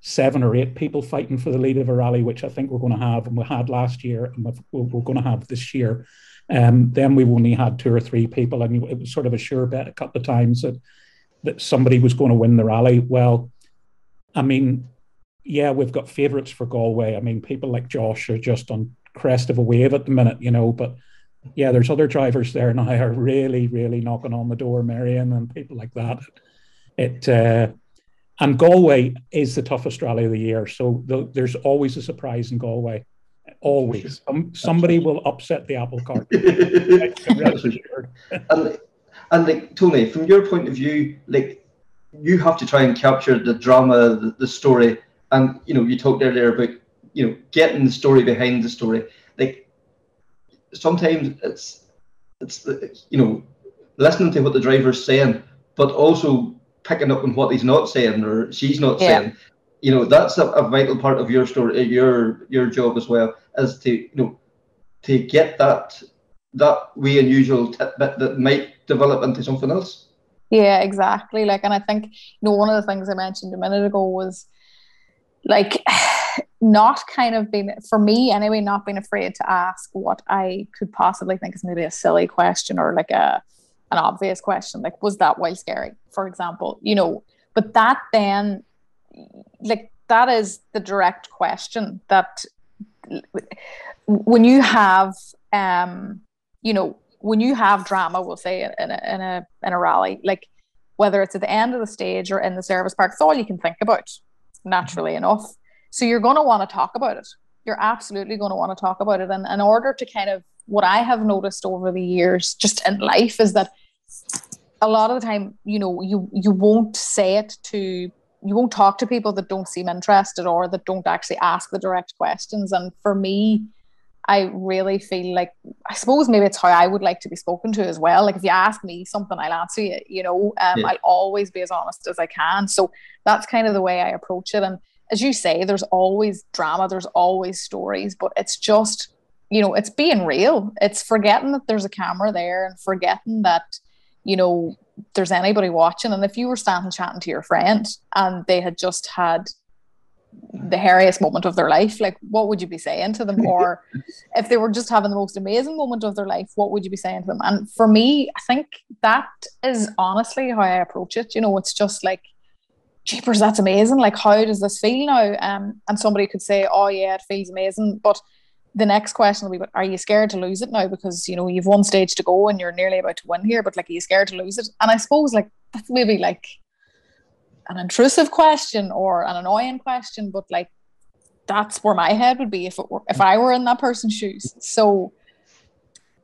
seven or eight people fighting for the lead of a rally, which I think we're going to have, and we had last year, and we're going to have this year. Um, then we've only had two or three people, and it was sort of a sure bet a couple of times that that somebody was going to win the rally. Well, I mean, yeah, we've got favourites for Galway. I mean, people like Josh are just on crest of a wave at the minute, you know. But yeah, there's other drivers there now are really, really knocking on the door, Meirion and people like that. It uh, and Galway is the toughest rally of the year. So the, there's always a surprise in Galway. Always. Um, somebody will upset the apple cart. and, and like Tony, from your point of view, like you have to try and capture the drama, the, the story. And you know, you talked earlier about you know getting the story behind the story. Like sometimes it's it's you know listening to what the driver's saying, but also picking up on what he's not saying or she's not yeah. saying. You know, that's a, a, vital part of your story, uh, your your job as well, is to you know to get that that wee unusual tidbit that might develop into something else. Yeah, exactly. Like, and I think you know one of the things I mentioned a minute ago was like not kind of being for me anyway, not being afraid to ask what I could possibly think is maybe a silly question or like a an obvious question. Like was that while scary for example you know? But that then like that is the direct question that when you have um you know when you have drama we'll say in a in a in a rally like whether it's at the end of the stage or in the service park it's all you can think about naturally mm-hmm. enough so you're going to want to talk about it you're absolutely going to want to talk about it and in order to kind of what I have noticed over the years, just in life, is that a lot of the time, you know, you you won't say it to you won't talk to people that don't seem interested or that don't actually ask the direct questions. And for me, I really feel like I suppose maybe it's how I would like to be spoken to as well. Like if you ask me something, I'll answer you. You know, um, yeah. I'll always be as honest as I can. So that's kind of the way I approach it. And as you say, there's always drama, there's always stories, but it's just you know, it's being real. It's forgetting that there's a camera there and forgetting that, you know, there's anybody watching. And if you were standing chatting to your friend and they had just had the hairiest moment of their life, like what would you be saying to them? Or if they were just having the most amazing moment of their life, what would you be saying to them? And for me, I think that is honestly how I approach it. You know, it's just like, jeepers, that's amazing. Like, how does this feel now? Um, and somebody could say, oh, yeah, it feels amazing. But the next question will be, are you scared to lose it now? Because, you know, you've one stage to go and you're nearly about to win here, but like, are you scared to lose it? And I suppose like that's maybe like an intrusive question or an annoying question, but like that's where my head would be if it were, if I were in that person's shoes. So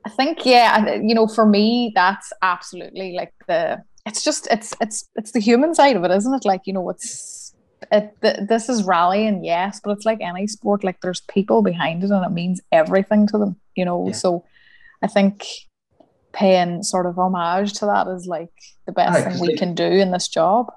I think, yeah, you know, for me, that's absolutely like the, it's just, it's, it's, it's the human side of it, isn't it? Like, you know, it's, it th- this is rallying, yes, but it's like any sport. Like there's people behind it, and it means everything to them. You know, yeah. so I think paying sort of homage to that is like the best thing we can do in this job.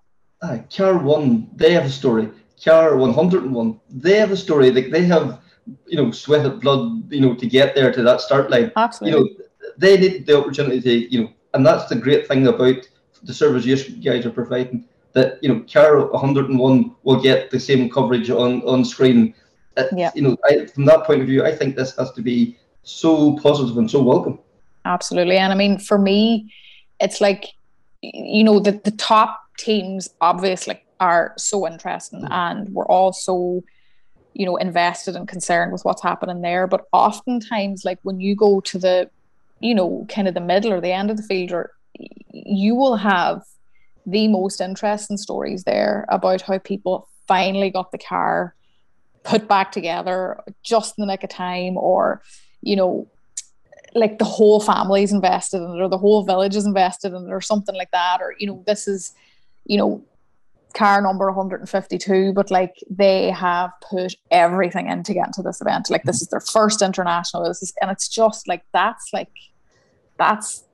Car One, they have a story. Car One Hundred and One, they have a story. Like they have, you know, sweat blood, you know, to get there to that start line. Absolutely. You know, they need the opportunity to, you know, and that's the great thing about the service you guys are providing that you know Car 101 will get the same coverage on on screen. Uh, yeah. You know, I, from that point of view, I think this has to be so positive and so welcome. Absolutely, and I mean, for me, it's like you know the the top teams obviously are so interesting, mm. and we're all so you know, invested and concerned with what's happening there. But oftentimes, like when you go to the, you know, kind of the middle or the end of the field, or you will have the most interesting stories there about how people finally got the car put back together just in the nick of time, or you know, like the whole family's invested in it, or the whole village is invested in it, or something like that, or you know, this is, you know, car number 152, but like they have put everything in to get into this event. Like this is their first international. This is, and it's just like that's like that's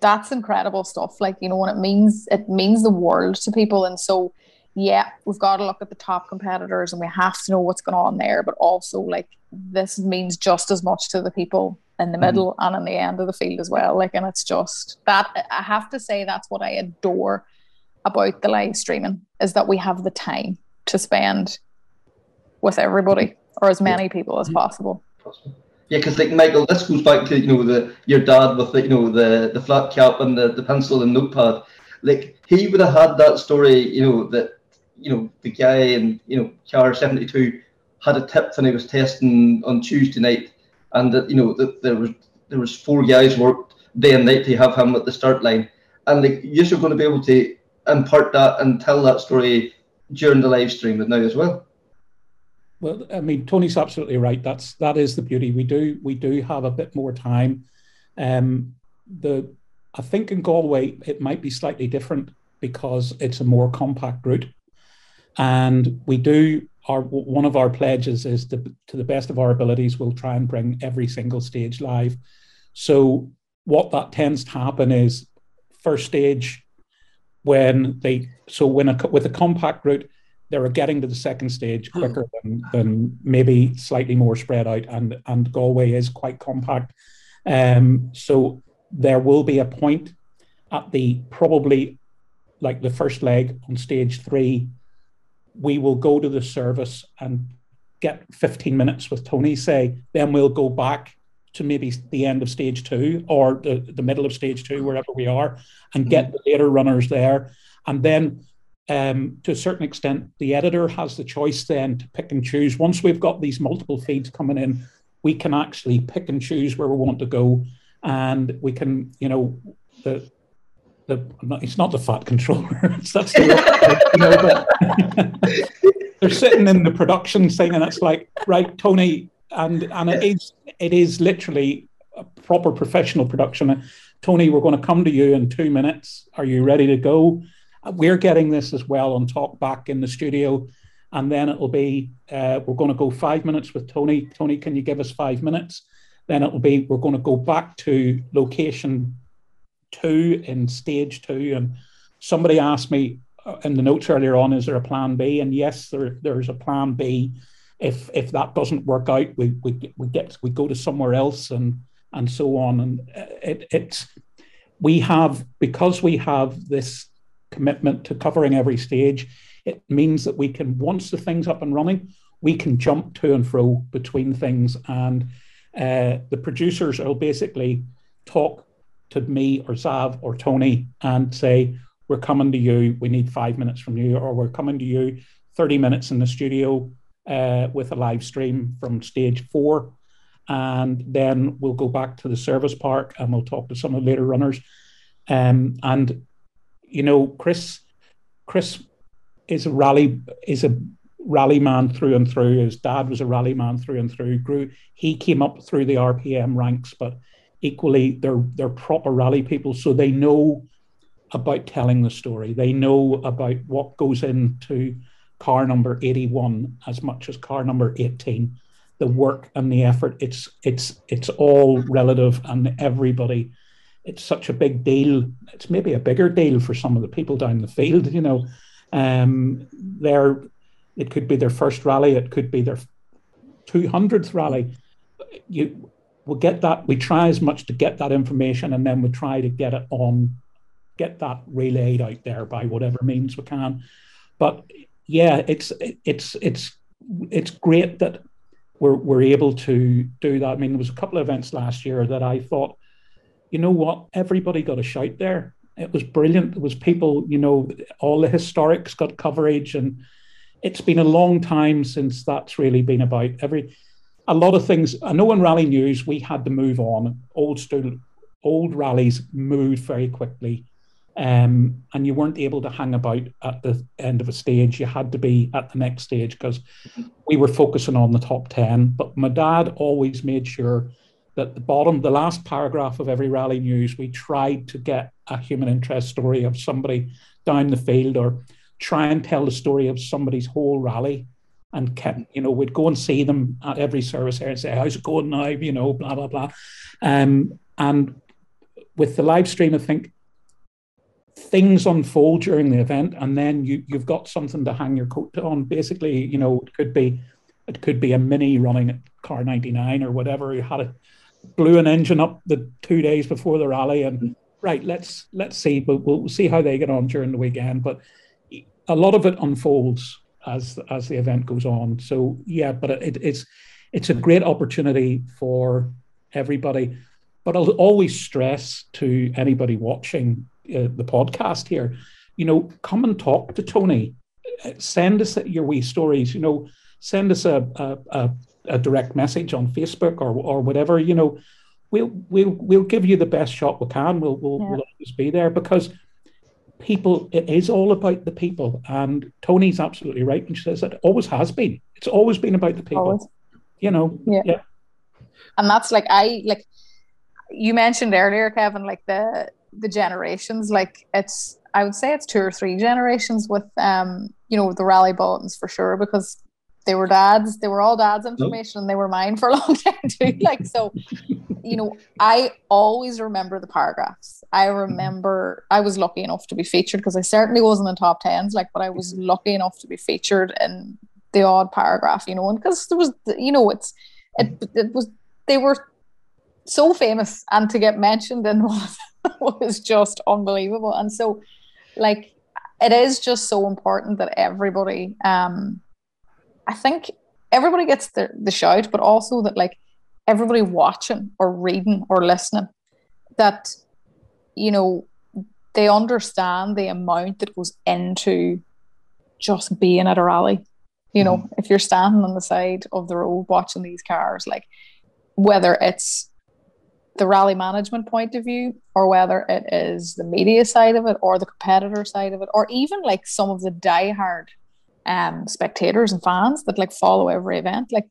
that's incredible stuff. Like you know, when it means it means the world to people, and so yeah, we've got to look at the top competitors and we have to know what's going on there. But also, like this means just as much to the people in the mm-hmm. middle mm-hmm. and in the end of the field as well. Like, and it's just that I have to say that's what I adore about the live streaming is that we have the time to spend with everybody or as many people as possible. Yeah, because like Michael, this goes back to you know the your dad with the you know the the flat cap and the, the pencil and notepad. Like he would have had that story, you know that you know the guy in you know car seventy two had a tip when he was testing on Tuesday night, and that you know that there was there was four guys worked day and night to have him at the start line, and like you're going to be able to impart that and tell that story during the live stream now as well. Well, I mean, Tony's absolutely right. That's that is the beauty. We do we do have a bit more time. Um, the I think in Galway it might be slightly different because it's a more compact route, and we do our one of our pledges is to, to the best of our abilities we'll try and bring every single stage live. So what that tends to happen is first stage when they so when a, with a compact route they were getting to the second stage hmm. quicker than, than maybe slightly more spread out and and Galway is quite compact um, so there will be a point at the probably like the first leg on stage three we will go to the service and get 15 minutes with Tony say then we'll go back to maybe the end of stage two or the, the middle of stage two, wherever we are, and get mm-hmm. the later runners there. And then, um, to a certain extent, the editor has the choice then to pick and choose. Once we've got these multiple feeds coming in, we can actually pick and choose where we want to go. And we can, you know, the the, it's not the fat controller. that's the, you know, they're sitting in the production thing, and it's like, right, Tony, and and it is it is literally a proper professional production. Tony, we're going to come to you in two minutes. Are you ready to go? We're getting this as well on talk back in the studio, and then it'll be uh, we're going to go five minutes with Tony. Tony, can you give us five minutes? Then it'll be we're going to go back to location two in stage two, and somebody asked me uh, in the notes earlier on, is there a plan B? And yes, there there's a plan B if if that doesn't work out, we we we get we go to somewhere else and and so on. And it it's we have because we have this commitment to covering every stage. It means that we can once the thing's up and running, we can jump to and fro between things, and uh, the producers will basically talk to me or Zav or Tony and say, "We're coming to you. We need five minutes from you, or we're coming to you." 30 minutes in the studio uh, with a live stream from stage four. And then we'll go back to the service park and we'll talk to some of the later runners. Um, and you know, Chris, Chris is a rally is a rally man through and through. His dad was a rally man through and through. Grew he came up through the RPM ranks, but equally they're they're proper rally people, so they know about telling the story. They know about what goes into car number 81 as much as car number 18 the work and the effort it's it's it's all relative and everybody it's such a big deal. It's maybe a bigger deal for some of the people down the field you know. Um they're it could be their first rally it could be their 200th rally. You we'll get that we try as much to get that information and then we try to get it on get that relayed out there by whatever means we can. But yeah, it's it's it's it's great that we're we're able to do that. I mean, there was a couple of events last year that I thought, you know what, everybody got a shout there. It was brilliant. It was people, you know, all the historics got coverage, and it's been a long time since that's really been about every a lot of things. I know in rally news we had to move on. Old school, old rallies moved very quickly, um, and you weren't able to hang about at the end of a stage. You had to be at the next stage because we were focusing on the top ten. But my dad always made sure that the bottom, the last paragraph of every rally news, we tried to get a human interest story of somebody down the field or try and tell the story of somebody's whole rally and kept, you know, we'd go and see them at every service area and say, How's it going now? You know, blah, blah, blah. Um, and with the live stream, I think things unfold during the event and then you, you've got something to hang your coat on. Basically, you know, it could be it could be a mini running at car 99 or whatever. You had it blew an engine up the two days before the rally and right, let's let's see, but we'll see how they get on during the weekend. But a lot of it unfolds as as the event goes on. So yeah, but it, it's it's a great opportunity for everybody. But I'll always stress to anybody watching uh, the podcast here, you know, come and talk to Tony. Send us your wee stories. You know, send us a a, a, a direct message on Facebook or or whatever. You know, we'll we'll we'll give you the best shot we can. We'll we'll, yeah. we'll always be there because people, it is all about the people. And Tony's absolutely right when she says it always has been. It's always been about the people. Always. You know, yeah. yeah. And that's like I like you mentioned earlier, Kevin, like the the generations. Like it's I would say it's two or three generations with um, you know, the rally bulletins for sure, because they were dads, they were all dads information, and they were mine for a long time too. Like so, you know, I always remember the paragraphs. I remember I was lucky enough to be featured because I certainly wasn't in top tens, like, but I was lucky enough to be featured in the odd paragraph, you know, and because there was, you know, it's it it was they were so famous, and to get mentioned in was was just unbelievable, and so like it is just so important that everybody um I think everybody gets the, the shout, but also that like everybody watching or reading or listening, that you know they understand the amount that goes into just being at a rally. You know, mm-hmm. if you're standing on the side of the road watching these cars, like whether it's the rally management point of view or whether it is the media side of it or the competitor side of it or even like some of the diehard um, spectators and fans that like follow every event. Like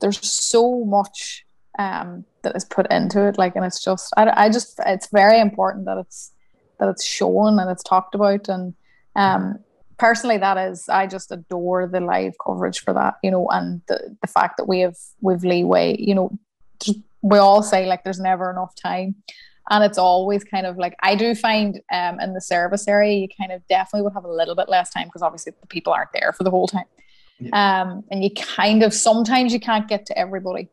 there's so much um, that is put into it. Like, and it's just, I, I just, it's very important that it's that it's shown and it's talked about. And um, personally, that is, I just adore the live coverage for that. You know, and the the fact that we have we've leeway. You know, we all say like there's never enough time and it's always kind of like I do find um, in the service area you kind of definitely would have a little bit less time because obviously the people aren't there for the whole time, yeah. um, and you kind of sometimes you can't get to everybody,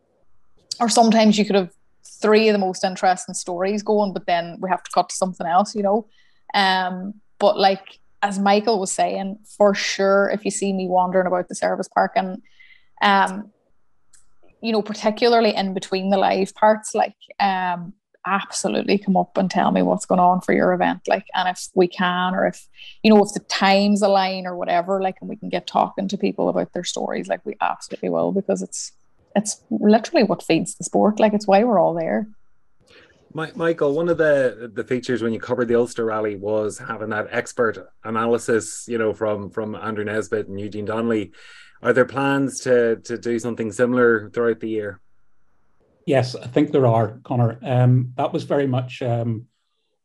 or sometimes you could have three of the most interesting stories going, but then we have to cut to something else, you know. Um, but like as Michael was saying, for sure, if you see me wandering about the service park and um, you know, particularly in between the live parts, like um, absolutely come up and tell me what's going on for your event like and if we can or if you know if the times align or whatever like and we can get talking to people about their stories like we absolutely will because it's it's literally what feeds the sport like it's why we're all there Michael, one of the the features when you covered the Ulster Rally was having that expert analysis, you know, from from Andrew Nesbitt and Eugene Donnelly. Are there plans to to do something similar throughout the year? Yes, I think there are, Connor. Um, that was very much um,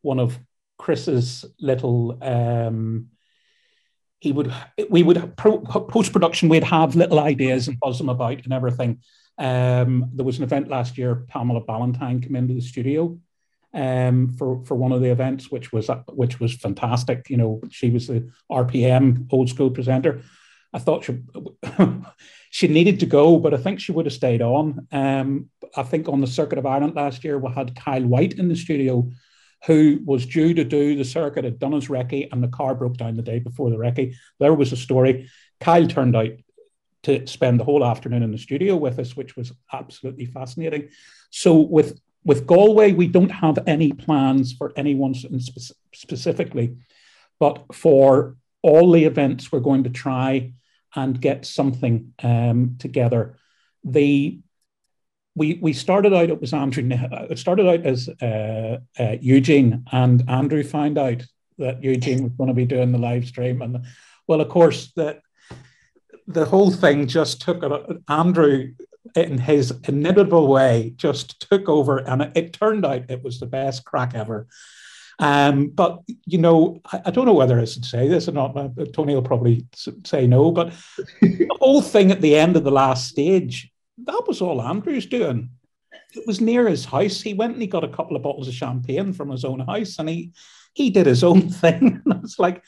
one of Chris's little. Um, he would, we would post production. We'd have little ideas and buzz them about and everything. Um, there was an event last year. Pamela Ballantyne came into the studio um, for for one of the events, which was which was fantastic. You know, she was the RPM old school presenter. I thought she she needed to go, but I think she would have stayed on. Um, I think on the Circuit of Ireland last year, we had Kyle White in the studio, who was due to do the circuit at Donna's Recce, and the car broke down the day before the Recce. There was a story. Kyle turned out to spend the whole afternoon in the studio with us, which was absolutely fascinating. So with with Galway, we don't have any plans for anyone spe- specifically, but for all the events, we're going to try and get something um, together. The we we started out. It was Andrew. It started out as uh, uh, Eugene, and Andrew found out that Eugene was going to be doing the live stream, and well, of course, that the whole thing just took. Andrew, in his inimitable way, just took over, and it, it turned out it was the best crack ever. Um, but you know, I, I, don't know whether I should say this or not. Uh, Tony will probably say no. But the whole thing at the end of the last stage, that was all Andrew's doing. It was near his house. He went and he got a couple of bottles of champagne from his own house, and he he did his own thing. it's like,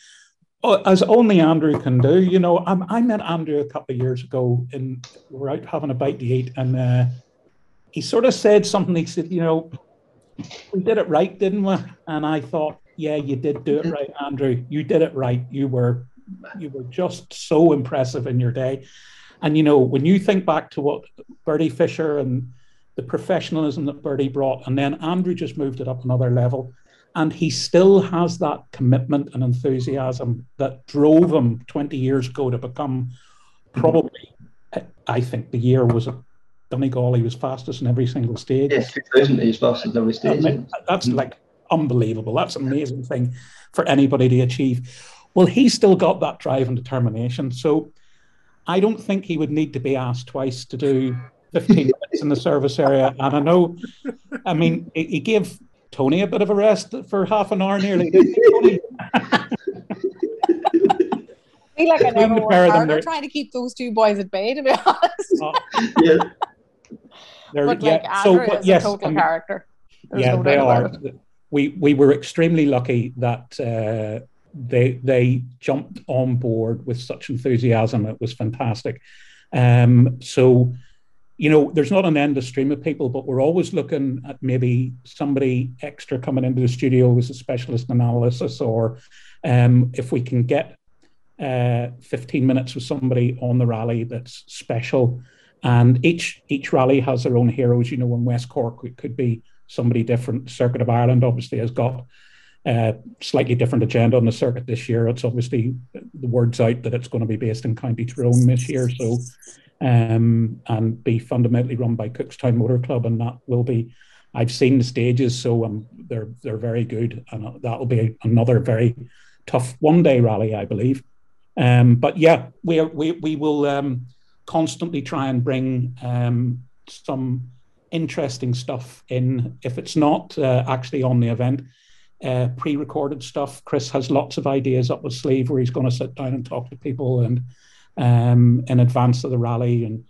oh, as only Andrew can do. You know, I, I met Andrew a couple of years ago, and we were out having a bite to eat, and uh, he sort of said something. He said, you know we did it right, didn't we? And I thought, yeah, you did do it right, Andrew. You did it right. You were you were just so impressive in your day. And you know, when you think back to what Bertie Fisher and the professionalism that Bertie brought, and then Andrew just moved it up another level. And he still has that commitment and enthusiasm that drove him 20 years ago to become mm-hmm. probably, I think the year was Donegal, he was fastest in every single stage. Yeah, 2000, he was fastest in every stage. I mean, that's like unbelievable. That's an amazing thing for anybody to achieve. Well, he's still got that drive and determination. So I don't think he would need to be asked twice to do 15 minutes in the service area. And I know, I mean, he gave Tony a bit of a rest for half an hour nearly. Tony? I feel like I never worked harder trying to keep those two boys at bay, to be honest. Uh, yeah. They're, but like yeah, so, but, yes, a total I mean, character. There's yeah, no they are. We we were extremely lucky that uh, they they jumped on board with such enthusiasm. It was fantastic. Um, so you know, there's not an end endless stream of people, but we're always looking at maybe somebody extra coming into the studio with a specialist analysis, or um, if we can get uh, 15 minutes with somebody on the rally that's special and each each rally has their own heroes. You know, in West Cork, it could be somebody different. Circuit of Ireland obviously has got a slightly different agenda on the circuit this year. It's obviously the word's out that it's going to be based in County Tyrone this year, so um, and be fundamentally run by Cookstown Motor Club, and that will be. I've seen the stages, so um, they're they're very good, and that will be another very tough one day rally, I believe. Um, but yeah, we we we will. Um, constantly try and bring um, some interesting stuff in. If it's not uh, actually on the event, uh, pre-recorded stuff. Chris has lots of ideas up his sleeve where he's going to sit down and talk to people and um, in advance of the rally and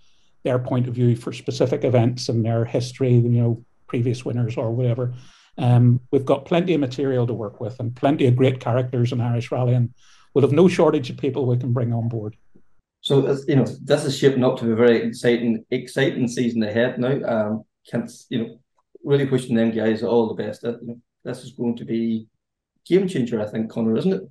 their point of view for specific events and their history, you know, previous winners or whatever. Um, we've got plenty of material to work with and plenty of great characters in Irish Rally, and we'll have no shortage of people we can bring on board. So you know, this is shaping up to be a very exciting, exciting season ahead now. Um, can't you know, really wishing them guys all the best. That, you know, this is going to be game changer, I think, Connor, isn't it?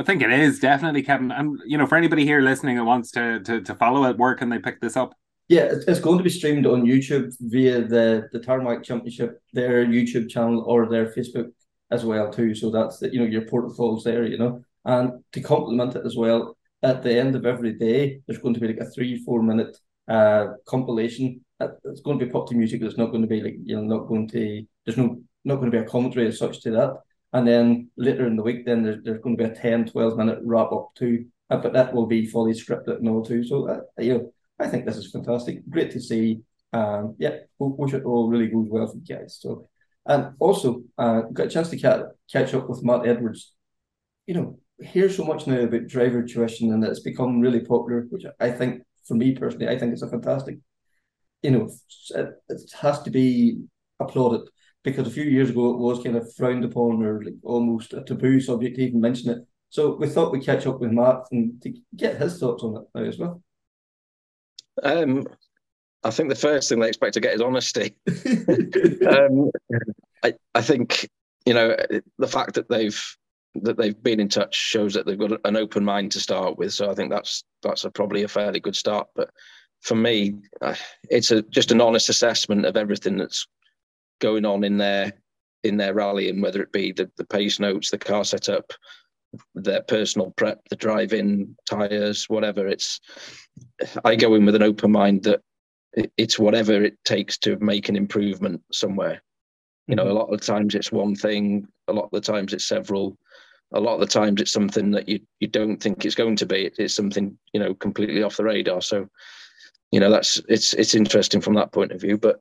I think it is definitely, Kevin. And you know, for anybody here listening that wants to to, to follow it, where can they pick this up? Yeah, it's going to be streamed on YouTube via the the Tarmac Championship, their YouTube channel or their Facebook as well too. So that's the, you know your port falls there, you know, and to complement it as well at the end of every day, there's going to be like a three, four minute uh, compilation. It's going to be pop to music. There's not going to be like, you know, not going to, there's no, not going to be a commentary as such to that. And then later in the week, then there's, there's going to be a 10, 12 minute wrap up too. Uh, but that will be fully scripted and all too. So, uh, you know, I think this is fantastic. Great to see. Um, yeah, wish it all really goes well for you guys. So, and also, uh, got a chance to catch, catch up with Matt Edwards. You know, hear so much now about driver tuition and it's become really popular, which I think, for me personally, I think it's a fantastic, you know, it, it has to be applauded because a few years ago it was kind of frowned upon or like almost a taboo subject to even mention it. So we thought we'd catch up with Matt and to get his thoughts on it now as well. Um, I think the first thing they expect to get is honesty. um, I, I think you know the fact that they've that they've been in touch shows that they've got an open mind to start with. So I think that's that's a, probably a fairly good start. But for me, uh, it's a, just an honest assessment of everything that's going on in their in their rally, and whether it be the, the pace notes, the car setup, their personal prep, the drive-in tires, whatever. It's I go in with an open mind that it's whatever it takes to make an improvement somewhere. You know, a lot of the times it's one thing, a lot of the times it's several, a lot of the times it's something that you you don't think it's going to be. It's something you know completely off the radar. So, you know, that's it's it's interesting from that point of view. But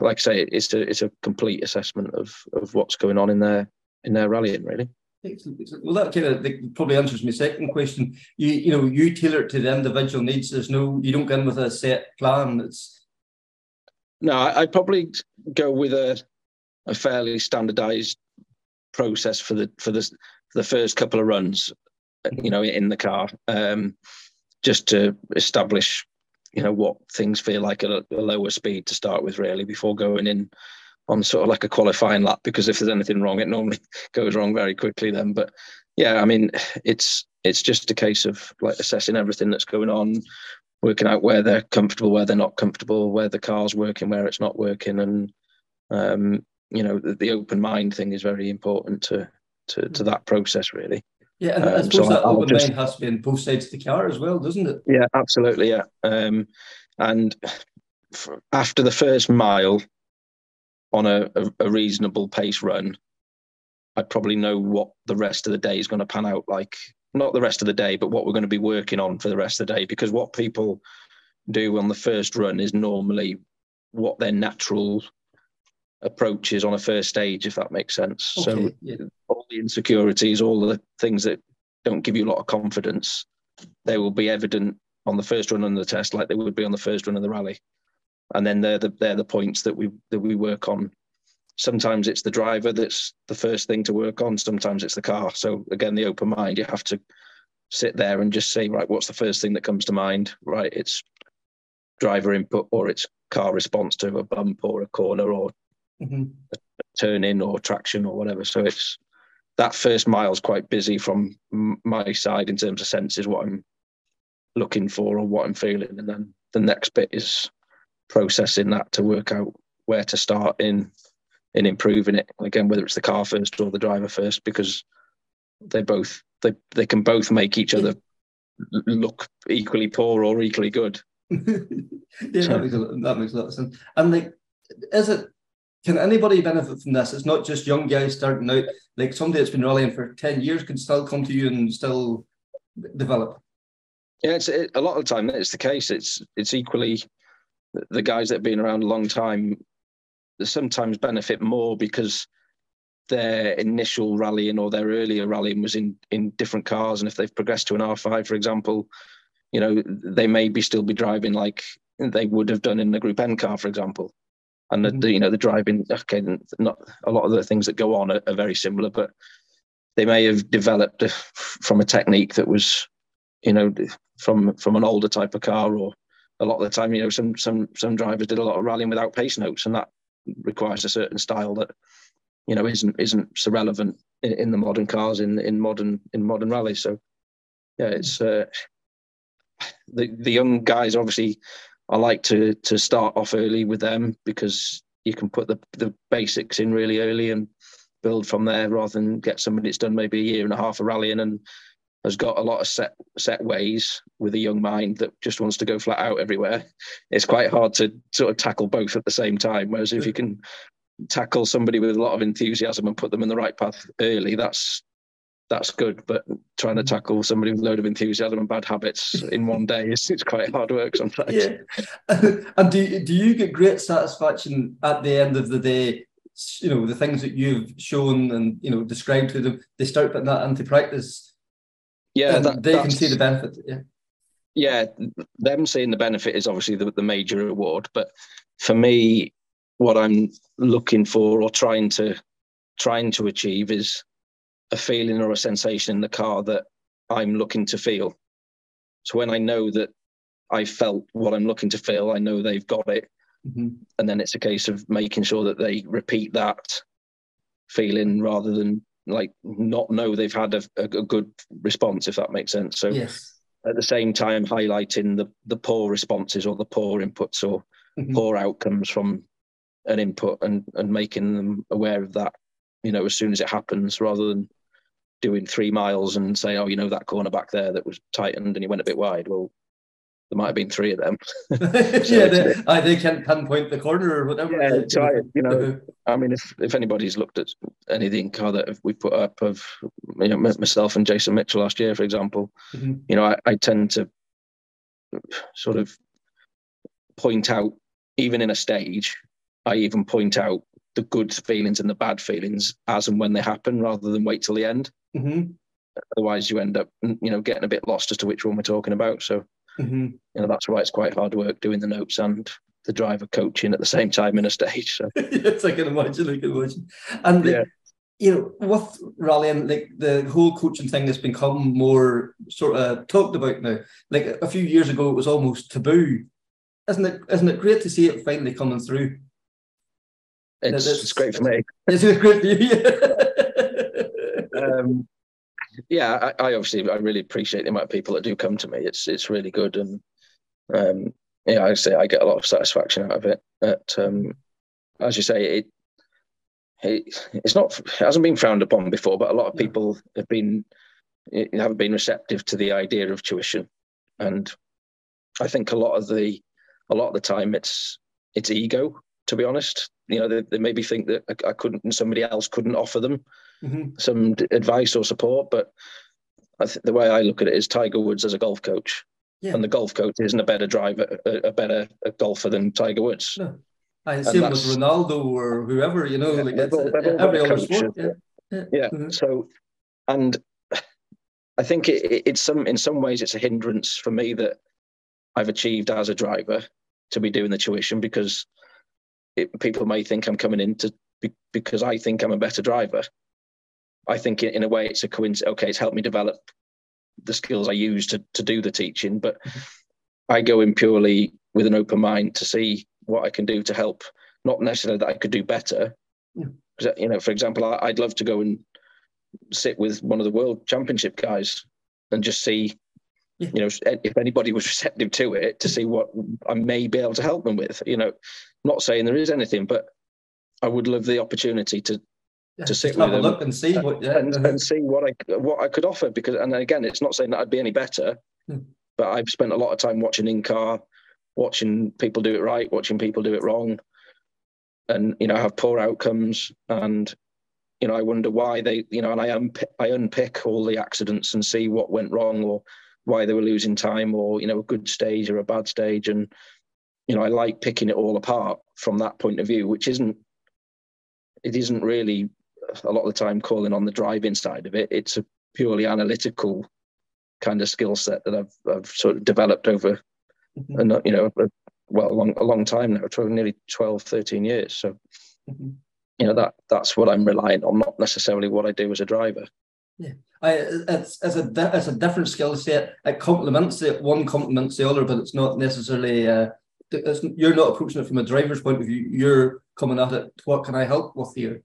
like I say, it's a it's a complete assessment of of what's going on in their in their rallying, really. Excellent, excellent. Well, that kind of probably answers my second question. You you know you tailor it to the individual needs. There's no you don't go in with a set plan. It's no, I, I'd probably go with a a fairly standardized process for the for the for the first couple of runs, you know, in the car, um, just to establish, you know, what things feel like at a, a lower speed to start with, really, before going in on sort of like a qualifying lap because if there's anything wrong, it normally goes wrong very quickly then. But yeah, I mean, it's it's just a case of like assessing everything that's going on, working out where they're comfortable, where they're not comfortable, where the car's working, where it's not working, and um, you know, the, the, open mind thing is very important to to, to that process, really. Yeah, and um, I suppose so that I'll open just, mind has to be in both sides of the car as well, doesn't it? Yeah, absolutely. Yeah, um, and after the first mile, on a, a, a reasonable pace run, I'd probably know what the rest of the day is going to pan out like. Not the rest of the day, but what we're going to be working on for the rest of the day. Because what people do on the first run is normally what their natural approach is on a first stage, if that makes sense. Okay, so yeah. all the insecurities, all the things that don't give you a lot of confidence, they will be evident on the first run on the test, like they would be on the first run of the rally and then they're the they're the points that we that we work on. Sometimes it's the driver that's the first thing to work on. Sometimes it's the car. So again, the open mind, you have to sit there and just say, right, what's the first thing that comes to mind? Right, it's driver input or it's car response to a bump or a corner or mm-hmm. a turn in or traction or whatever. So it's that first mile is quite busy from my side in terms of senses, what I'm looking for or what I'm feeling, and then the next bit is processing that to work out where to start in in improving it again whether it's the car first or the driver first because they both they they can both make each other look equally poor or equally good yeah that, makes a, that makes a lot of sense and like is it can anybody benefit from this? It's not just young guys starting out. Like somebody that's been rallying for 10 years can still come to you and still develop. Yeah it's it, a lot of the time it's the case. It's it's equally the guys that have been around a long time sometimes benefit more because their initial rallying or their earlier rallying was in in different cars. And if they've progressed to an r5 for example you know they may be still be driving like they would have done in the group n car for example and the, mm-hmm. the you know the driving okay not a lot of the things that go on are, are very similar but they may have developed from a technique that was you know from from an older type of car or a lot of the time, you know, some some some drivers did a lot of rallying without pace notes, and that requires a certain style that you know isn't isn't so relevant in, in the modern cars in in modern in modern rallies. So yeah, it's uh, the the young guys obviously. I like to to start off early with them because you can put the the basics in really early and build from there rather than get somebody that's done maybe a year and a half of rallying and has got a lot of set set ways with a young mind that just wants to go flat out everywhere. It's quite hard to sort of tackle both at the same time. Whereas if you can tackle somebody with a lot of enthusiasm and put them in the right path early, that's that's good. But trying to mm-hmm. tackle somebody with a load of enthusiasm and bad habits in one day is it's quite hard work sometimes. Yeah. and do do you get great satisfaction at the end of the day? You know the things that you've shown and you know described to them. They start putting that into practice yeah, that, they can see the benefit. Yeah, yeah, them seeing the benefit is obviously the, the major reward. But for me, what I'm looking for or trying to trying to achieve is a feeling or a sensation in the car that I'm looking to feel. So when I know that I felt what I'm looking to feel, I know they've got it. Mm-hmm. And then it's a case of making sure that they repeat that feeling rather than like not know they've had a, a, good response, if that makes sense. So yes. at the same time, highlighting the the poor responses or the poor inputs or mm-hmm. poor outcomes from an input and and making them aware of that, you know, as soon as it happens, rather than doing three miles and say, oh, you know that corner back there that was tightened and he went a bit wide. Well, there might have been three of them. yeah, they, I, they can pinpoint the corner or whatever. Yeah, try it. You know, I mean, if if anybody's looked at any of the car that we put up of you know myself and Jason Mitchell last year, for example, mm-hmm. you know, I, I tend to sort of point out, even in a stage, I even point out the good feelings and the bad feelings as and when they happen, rather than wait till the end. Mm-hmm. Otherwise, you end up, you know, getting a bit lost as to which one we're talking about. So Mm-hmm. You know, that's why it's quite hard work doing the notes and the driver coaching at the same time in a stage. So. yes, I can imagine. I can imagine. And yeah. you know, with rallying, like the whole coaching thing has become more sort of talked about now. Like a few years ago, it was almost taboo. Isn't it? Isn't it great to see it finally coming through? It's, it's, it's great for me. It's great for you. um, yeah, I, I, obviously I really appreciate the amount of people that do come to me. It's it's really good, and um, yeah, I say I get a lot of satisfaction out of it. But um, as you say, it, it it's not it hasn't been frowned upon before, but a lot of people have been haven't been receptive to the idea of tuition, and I think a lot of the a lot of the time it's it's ego. To be honest, you know, they, they maybe think that I, I couldn't and somebody else couldn't offer them mm-hmm. some advice or support. But I th- the way I look at it is Tiger Woods as a golf coach, yeah. and the golf coach isn't a better driver, a, a better a golfer than Tiger Woods. No. I same with Ronaldo or whoever, you know, yeah, like all, every other sport. Yeah, yeah. yeah. Mm-hmm. So, and I think it, it, it's some in some ways it's a hindrance for me that I've achieved as a driver to be doing the tuition because it, people may think I'm coming in to because I think I'm a better driver. I think in a way it's a coincidence. Okay, it's helped me develop the skills I use to to do the teaching, but mm-hmm. I go in purely with an open mind to see what I can do to help. Not necessarily that I could do better. Yeah. You know, for example, I'd love to go and sit with one of the world championship guys and just see, yeah. you know, if anybody was receptive to it, to see what I may be able to help them with. You know, not saying there is anything, but I would love the opportunity to to sit with them, look and see what yeah. and, and, see what I what I could offer because and again it's not saying that I'd be any better hmm. but I've spent a lot of time watching in car watching people do it right watching people do it wrong and you know have poor outcomes and you know I wonder why they you know and I unpick, I unpick all the accidents and see what went wrong or why they were losing time or you know a good stage or a bad stage and you know I like picking it all apart from that point of view which isn't it isn't really a lot of the time calling on the driving side of it. It's a purely analytical kind of skill set that I've I've sort of developed over, mm-hmm. and you know, a, well, a long a long time now, 12, nearly 12, 13 years. So, mm-hmm. you know, that that's what I'm relying on, not necessarily what I do as a driver. Yeah, I it's as a it's a different skill set. It complements it. One complements the other, but it's not necessarily. Uh, it's, you're not approaching it from a driver's point of view. You're coming at it. What can I help with here?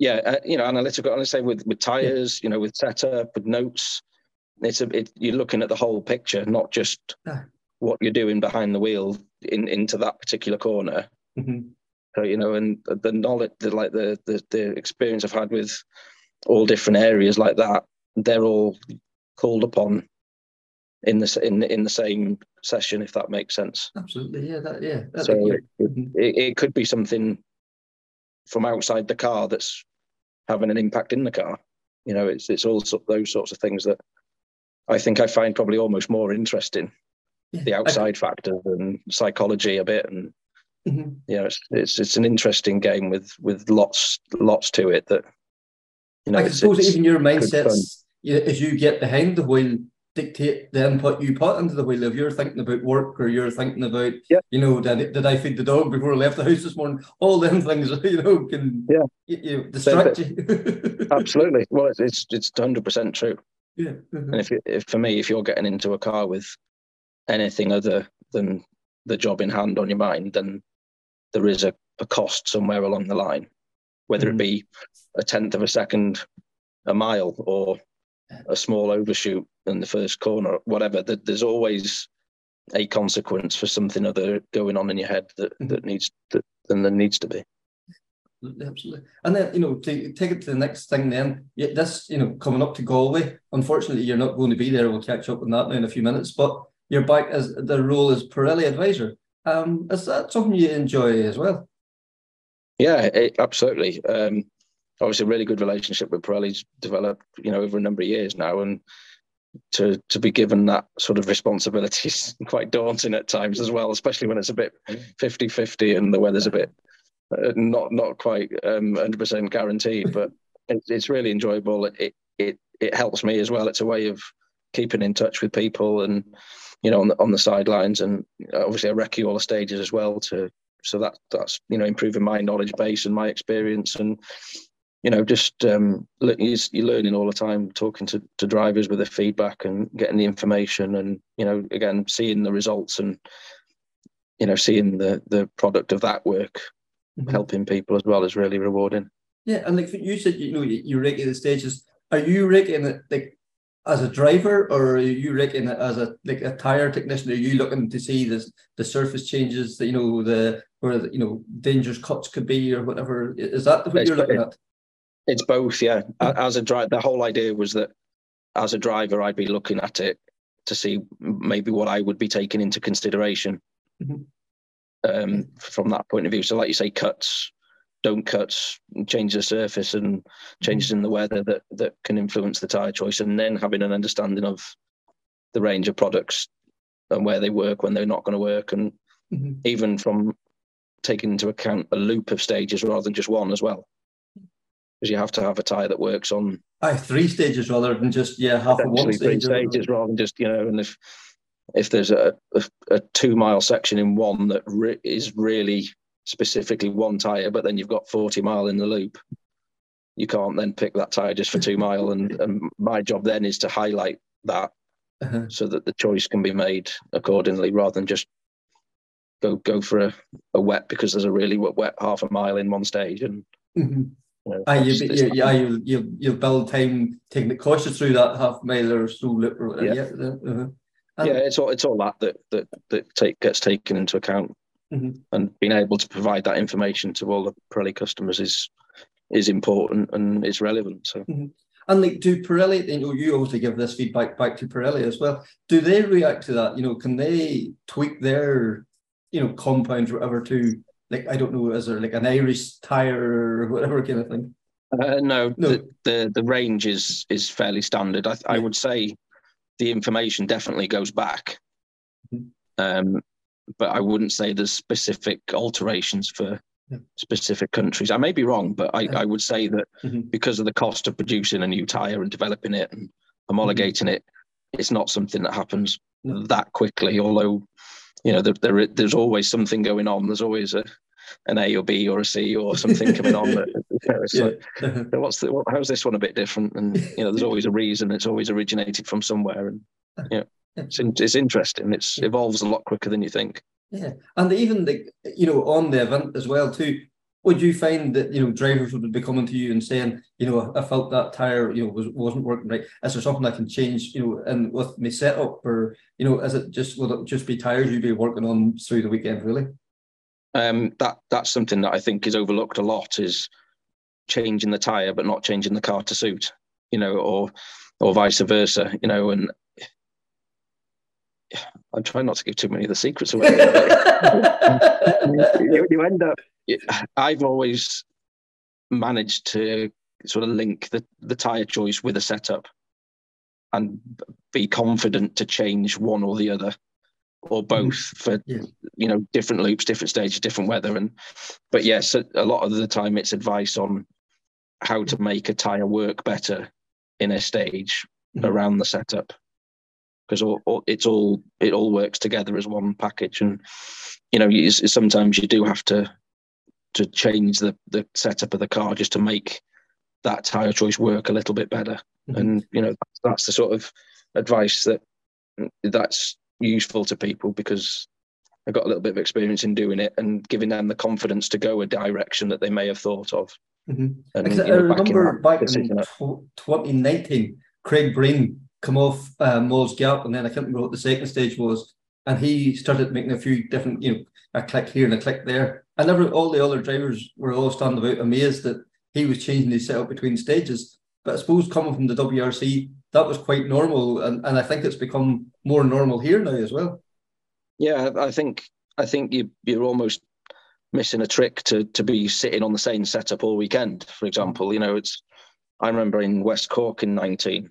Yeah, uh, you know, analytical. And I say with with tires, you know, with setup, with notes, it's a it, you're looking at the whole picture, not just yeah. what you're doing behind the wheel in into that particular corner. Mm-hmm. So you know, and the knowledge, the like the, the the experience I've had with all different areas like that, they're all called upon in the in in the same session, if that makes sense. Absolutely, yeah, that yeah. So it, it, it could be something from outside the car that's having an impact in the car. You know, it's it's all those sorts of things that I think I find probably almost more interesting, yeah. the outside I, factor and psychology a bit, and mm-hmm. you know, it's, it's it's an interesting game with with lots lots to it that. You know, I suppose even your know, as you get behind the wheel, dictate the input you put into the wheel. If you're thinking about work or you're thinking about, yeah. you know, did, did I feed the dog before I left the house this morning? All them things, you know, can yeah. you, distract you. Absolutely. Well, it's it's it's hundred percent true. Yeah. Mm-hmm. And if, you, if for me, if you're getting into a car with anything other than the job in hand on your mind, then there is a, a cost somewhere along the line, whether mm-hmm. it be a tenth of a second a mile or a small overshoot in the first corner, whatever. That there's always a consequence for something other going on in your head that, mm-hmm. that needs that, than there needs to be. Absolutely, absolutely. And then, you know, to take it to the next thing then, yeah, this, you know, coming up to Galway, unfortunately, you're not going to be there. We'll catch up on that now in a few minutes, but you're back as the role as Pirelli advisor. Um, is that something you enjoy as well? Yeah, it, absolutely. Um, obviously, a really good relationship with Pirelli's developed, you know, over a number of years now. And to to be given that sort of responsibility is quite daunting at times as well, especially when it's a bit 50-50 and the weather's a bit uh, not not quite um, 100% guaranteed, but it, it's really enjoyable. It, it it helps me as well. It's a way of keeping in touch with people and you know on the on the sidelines and obviously I recce all the stages as well to so that that's you know improving my knowledge base and my experience and you know just um, you're learning all the time talking to, to drivers with the feedback and getting the information and you know again seeing the results and you know seeing the the product of that work mm-hmm. helping people as well is really rewarding. Yeah, and like you said, you know, you, you recceing the stages. Are you recceing it like as a driver, or are you recceing it as a like a tire technician? Are you looking to see this the surface changes, the, you know, the where the, you know dangerous cuts could be or whatever? Is that what it's, you're looking at? It's both, yeah. As a driver, the whole idea was that as a driver, I'd be looking at it to see maybe what I would be taking into consideration. Mm-hmm um, from that point of view. So, like you say, cuts, don't cuts, change the surface and changes in the weather that that can influence the tire choice, and then having an understanding of the range of products and where they work when they're not going to work, and mm-hmm. even from taking into account a loop of stages rather than just one as well. Because you have to have a tire that works on. I have three stages rather than just yeah half of one stage. Three stages rather than just you know, and if if there's a, a, a two mile section in one that re- is really specifically one tire, but then you've got 40 mile in the loop, you can't then pick that tire just for two mile. And, and my job then is to highlight that uh-huh. so that the choice can be made accordingly rather than just go go for a, a wet because there's a really wet half a mile in one stage and mm-hmm. Know, you, you, yeah, you you you build time taking the cautious through that half mile or so. Yeah. yeah. Uh-huh. Yeah, it's all it's all that that that, that take, gets taken into account, mm-hmm. and being able to provide that information to all the Pirelli customers is is important and is relevant. So. Mm-hmm. And like, do Pirelli? You know, you obviously give this feedback back to Pirelli as well. Do they react to that? You know, can they tweak their, you know, compounds or whatever to like I don't know, is there like an Irish tire or whatever kind of thing? Uh, no, no. The, the, the range is is fairly standard. I, yeah. I would say the information definitely goes back. Mm-hmm. Um, but I wouldn't say there's specific alterations for yeah. specific countries. I may be wrong, but I, yeah. I would say that mm-hmm. because of the cost of producing a new tire and developing it and homologating mm-hmm. it, it's not something that happens that quickly. Although, you know, there, there, there's always something going on. There's always a an A or B or a C or something coming on. That, you know, it's yeah. like, uh-huh. what's the, what, how's this one a bit different? And you know, there's always a reason. It's always originated from somewhere, and you know, it's it's interesting. It evolves a lot quicker than you think. Yeah, and even the you know on the event as well too. Would you find that you know drivers would be coming to you and saying, you know, I felt that tire, you know, was wasn't working right. Is there something I can change, you know, and with my setup, or you know, is it just will it just be tires you'd be working on through the weekend, really? um, that that's something that I think is overlooked a lot is changing the tire but not changing the car to suit, you know, or or vice versa, you know, and I'm trying not to give too many of the secrets away. you, you end up. I've always managed to sort of link the, the tire choice with a setup and be confident to change one or the other or mm-hmm. both for yeah. you know different loops, different stages, different weather. And but yes, a, a lot of the time it's advice on how to make a tire work better in a stage mm-hmm. around the setup because all, all, it's all it all works together as one package and you know you, sometimes you do have to to change the the setup of the car just to make that tire choice work a little bit better mm-hmm. and you know that's, that's the sort of advice that that's useful to people because I got a little bit of experience in doing it and giving them the confidence to go a direction that they may have thought of. Mm-hmm. And, I know, remember back in, back in 2019, Craig Breen come off uh, Moll's Gap, and then I can't remember what the second stage was, and he started making a few different, you know, a click here and a click there, and every all the other drivers were all standing about amazed that he was changing his setup between stages. But I suppose coming from the WRC, that was quite normal, and, and I think it's become more normal here now as well. Yeah, I think I think you you're almost missing a trick to to be sitting on the same setup all weekend. For example, you know, it's I remember in West Cork in '19,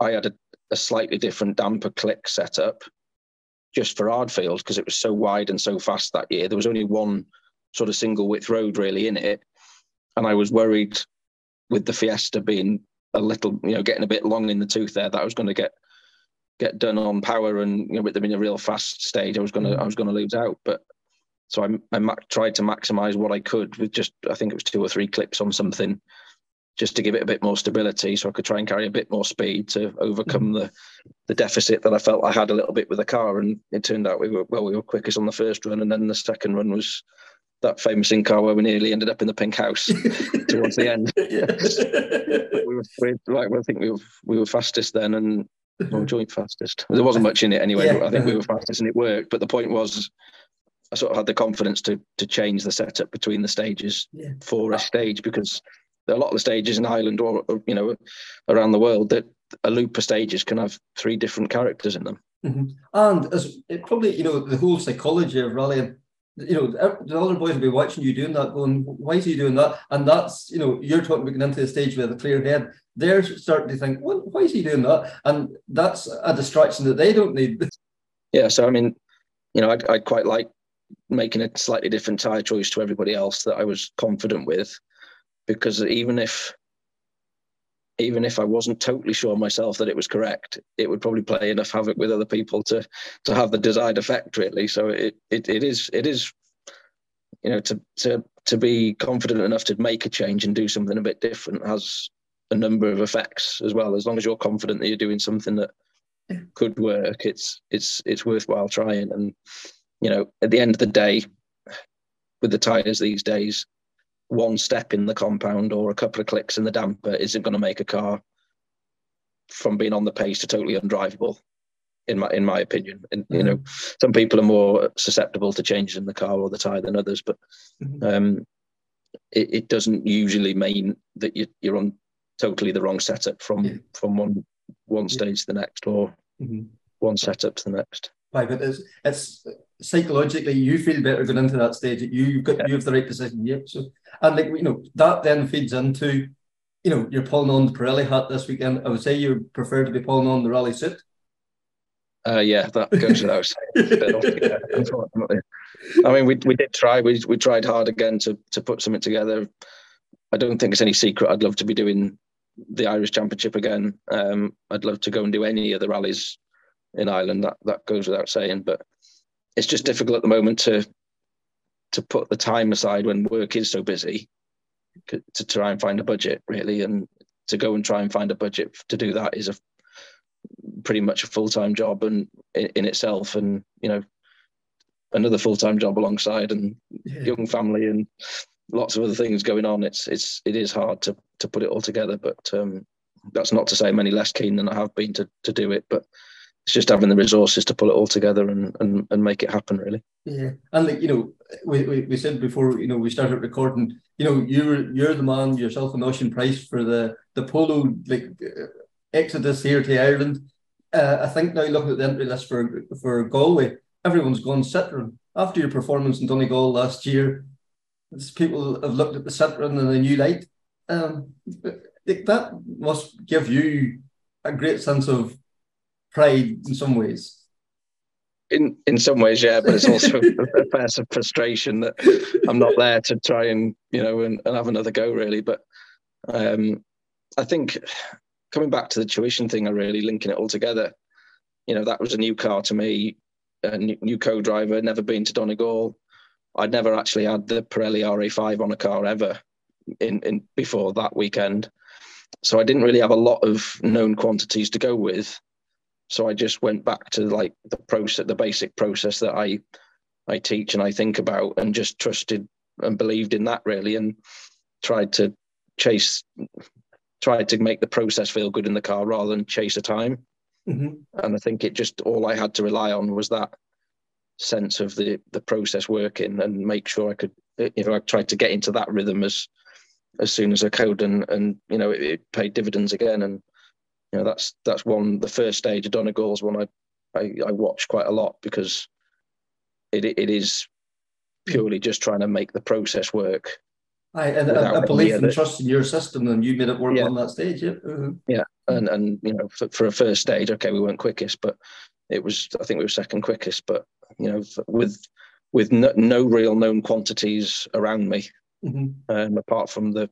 I had a, a slightly different damper click setup just for Ardfield because it was so wide and so fast that year. There was only one sort of single width road really in it, and I was worried with the Fiesta being a little, you know, getting a bit long in the tooth there that I was going to get get done on power and you know with them in a real fast stage, I was going to I was going to lose out. But so I, I tried to maximize what I could with just I think it was two or three clips on something just to give it a bit more stability so I could try and carry a bit more speed to overcome mm-hmm. the the deficit that I felt I had a little bit with the car and it turned out we were well we were quickest on the first run and then the second run was that famous in car where we nearly ended up in the pink house towards the end. We were we, like I think we were we were fastest then and well, mm-hmm. joint fastest. There wasn't much in it anyway Yeah. I think we were fastest and it worked but the point was I sort of had the confidence to to change the setup between the stages Yeah. for a stage because a lot of the stages in Ireland or or, you know around the world that a loop of stages can have three different characters in them. Mhm. And as it probably, you know, the whole psychology of rallying, you know, the other boys will be watching you doing that, going, why is he doing that? And that's, you know, you're talking about getting into the stage with a clear head. They're starting to think, well, why is he doing that? And that's a distraction that they don't need. Yeah, so I mean, you know, I'd, I'd quite like making a slightly different tire choice to everybody else that I was confident with, because even if even if I wasn't totally sure myself that it was correct, it would probably play enough havoc with other people to to have the desired effect, really. So it it, it is it is you know to to to be confident enough to make a change and do something a bit different has a number of effects as well. As long as you're confident that you're doing something that could work, it's it's it's worthwhile trying. And you know, at the end of the day, with the tires these days, one step in the compound or a couple of clicks in the damper isn't going to make a car from being on the pace to totally undrivable. In my in my opinion, and you know, some people are more susceptible to changes in the car or the tire than others, but Mhm. um, it, it doesn't usually mean that you, you're on totally the wrong setup from Yeah. from one one stage to the next or Mhm. one setup to the next. Right, but it's it's psychologically you feel better going into that stage. You you've got you have the right position. Yep. So and like you know that then feeds into, you know, you're pulling on the Pirelli hat this weekend. I would say you prefer to be pulling on the rally suit. Uh, yeah, that goes without saying. unfortunately. I mean, we we did try. We we tried hard again to to put something together. I don't think it's any secret. I'd love to be doing the Irish Championship again. Um, I'd love to go and do any of the rallies in Ireland. That that goes without saying. But it's just difficult at the moment to to put the time aside when work is so busy to try and find a budget really, and to go and try and find a budget to do that is a pretty much a full time job and in, in itself, and you know another full time job alongside, and Yeah. young family and lots of other things going on. It's it's it is hard to to put it all together, but um, that's not to say I'm any less keen than I have been to to do it, but it's just having the resources to pull it all together and and, and make it happen really. Yeah, and like you know, we, we, we said before, you know, we started recording. You know, you're you're the man yourself and Osian Pryce for the the polo like uh, exodus here to Ireland. Uh, I think now looking at the entry list for for Galway, everyone's gone Citroen after your performance in Donegal last year. People have looked at the Citroen in a new light. Um, that must give you a great sense of pride in some ways. In in some ways, yeah, but it's also a fair of frustration that I'm not there to try and you know and, and have another go really. But um, I think coming back to the tuition thing, I really linking it all together. You know, that was a new car to me, a new, new co-driver, never been to Donegal. I'd never actually had the Pirelli RA5 on a car ever in, in before that weekend. So I didn't really have a lot of known quantities to go with. So I just went back to like the process, the basic process that I I teach and I think about, and just trusted and believed in that really, and tried to chase, tried to make the process feel good in the car rather than chase a time. Mhm. And I think it just all I had to rely on was that sense of the the process working and make sure I could you know I tried to get into that rhythm as as soon as I could and and you know it, it paid dividends again and you know that's that's one the first stage of Donegal's one I, I I watch quite a lot because it it is purely just trying to make the process work. I and a, belief and trust in your system, and you made it work Yeah. on that stage. Yeah, Mhm. Yeah, and and you know for, for a first stage, okay, we weren't quickest, but it was I think we were second quickest. But you know with with no, no real known quantities around me, Mhm. um, apart from the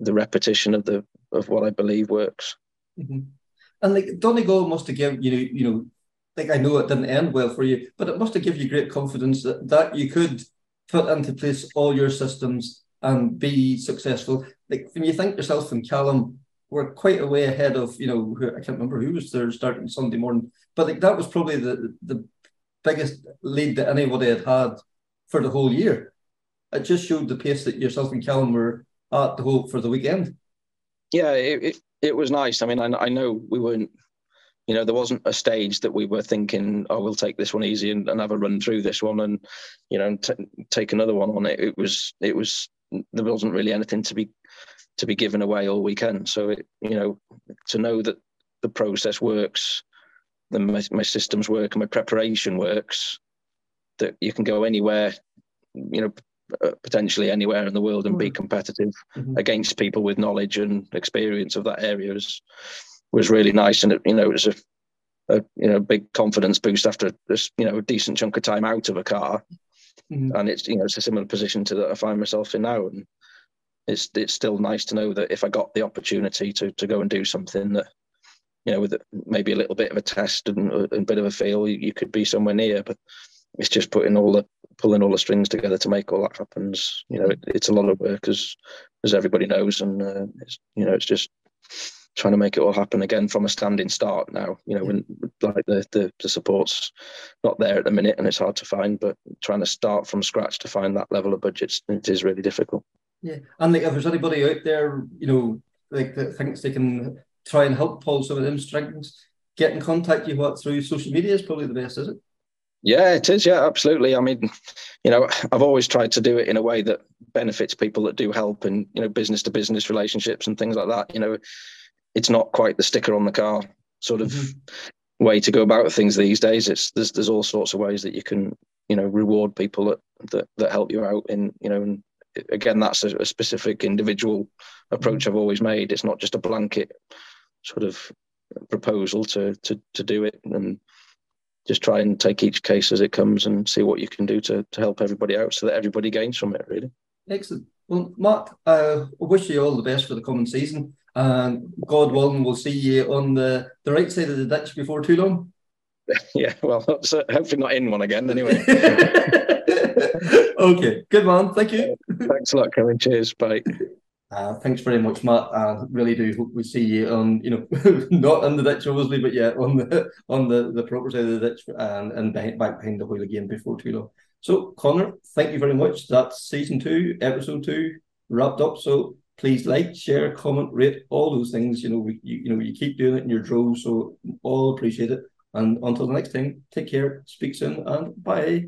the repetition of the of what I believe works. Mhm. And like Donegal must have given you know, you know, like I know it didn't end well for you, but it must have given you great confidence that, that you could put into place all your systems and be successful. Like when you think yourself and Callum were quite a way ahead of, you know, who, I can't remember who was there starting Sunday morning, but like that was probably the the biggest lead that anybody had had for the whole year. It just showed the pace that yourself and Callum were at the whole for the weekend. Yeah, it, it, it was nice. I mean, I, I know we weren't, you know, there wasn't a stage that we were thinking, oh, we'll take this one easy and, and have a run through this one and, you know, t- take another one on it. It was, it was, there wasn't really anything to be, to be given away all weekend. So it, you know, to know that the process works, the my, my systems work and my preparation works, that you can go anywhere, you know, potentially anywhere in the world and be Mm. competitive Mhm. against people with knowledge and experience of that area was was really nice and it, you know it was a, a you know big confidence boost after this you know a decent chunk of time out of a car Mhm. and it's you know it's a similar position to that I find myself in now and it's it's still nice to know that if I got the opportunity to to go and do something that you know with maybe a little bit of a test and a, a bit of a feel you, you could be somewhere near but it's just putting all the pulling all the strings together to make all that happens you know it, it's a lot of work as as everybody knows and uh, it's you know it's just trying to make it all happen again from a standing start now. You know when like the, the the support's not there at the minute and it's hard to find but trying to start from scratch to find that level of budgets it is really difficult. Yeah, and like if there's anybody out there, you know, like that thinks they can try and help pull some of them strings, get in contact you what through social media is probably the best, is it? Yeah, it is. Yeah, absolutely. I mean, you know, I've always tried to do it in a way that benefits people that do help and, you know, business to business relationships and things like that. You know, it's not quite the sticker on the car sort of Mhm. way to go about things these days. It's there's there's all sorts of ways that you can, you know, reward people that that, that help you out in, you know, and again, that's a, a specific individual approach I've always made. It's not just a blanket sort of proposal to to to do it and just try and take each case as it comes and see what you can do to to help everybody out so that everybody gains from it really Excellent. Well, Mark, uh, I wish you all the best for the coming season, and God willing, we'll see you on the, the right side of the ditch before too long. yeah well hopefully not in one again anyway okay, good man. Thank you. thanks a lot kevin cheers bye Uh, thanks very much, Matt. I really do hope we see you on, you know, not on the ditch, obviously, but yeah, on the on the, the proper side of the ditch and, and behind, back behind the wheel again before too long. So, Connor, thank you very much. That's season two, episode two, wrapped up. So please like, share, comment, rate, all those things. You know, we, you, you know, you keep doing it in your droves, so all appreciate it. And until the next time, take care, speak soon, and bye.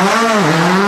Ah!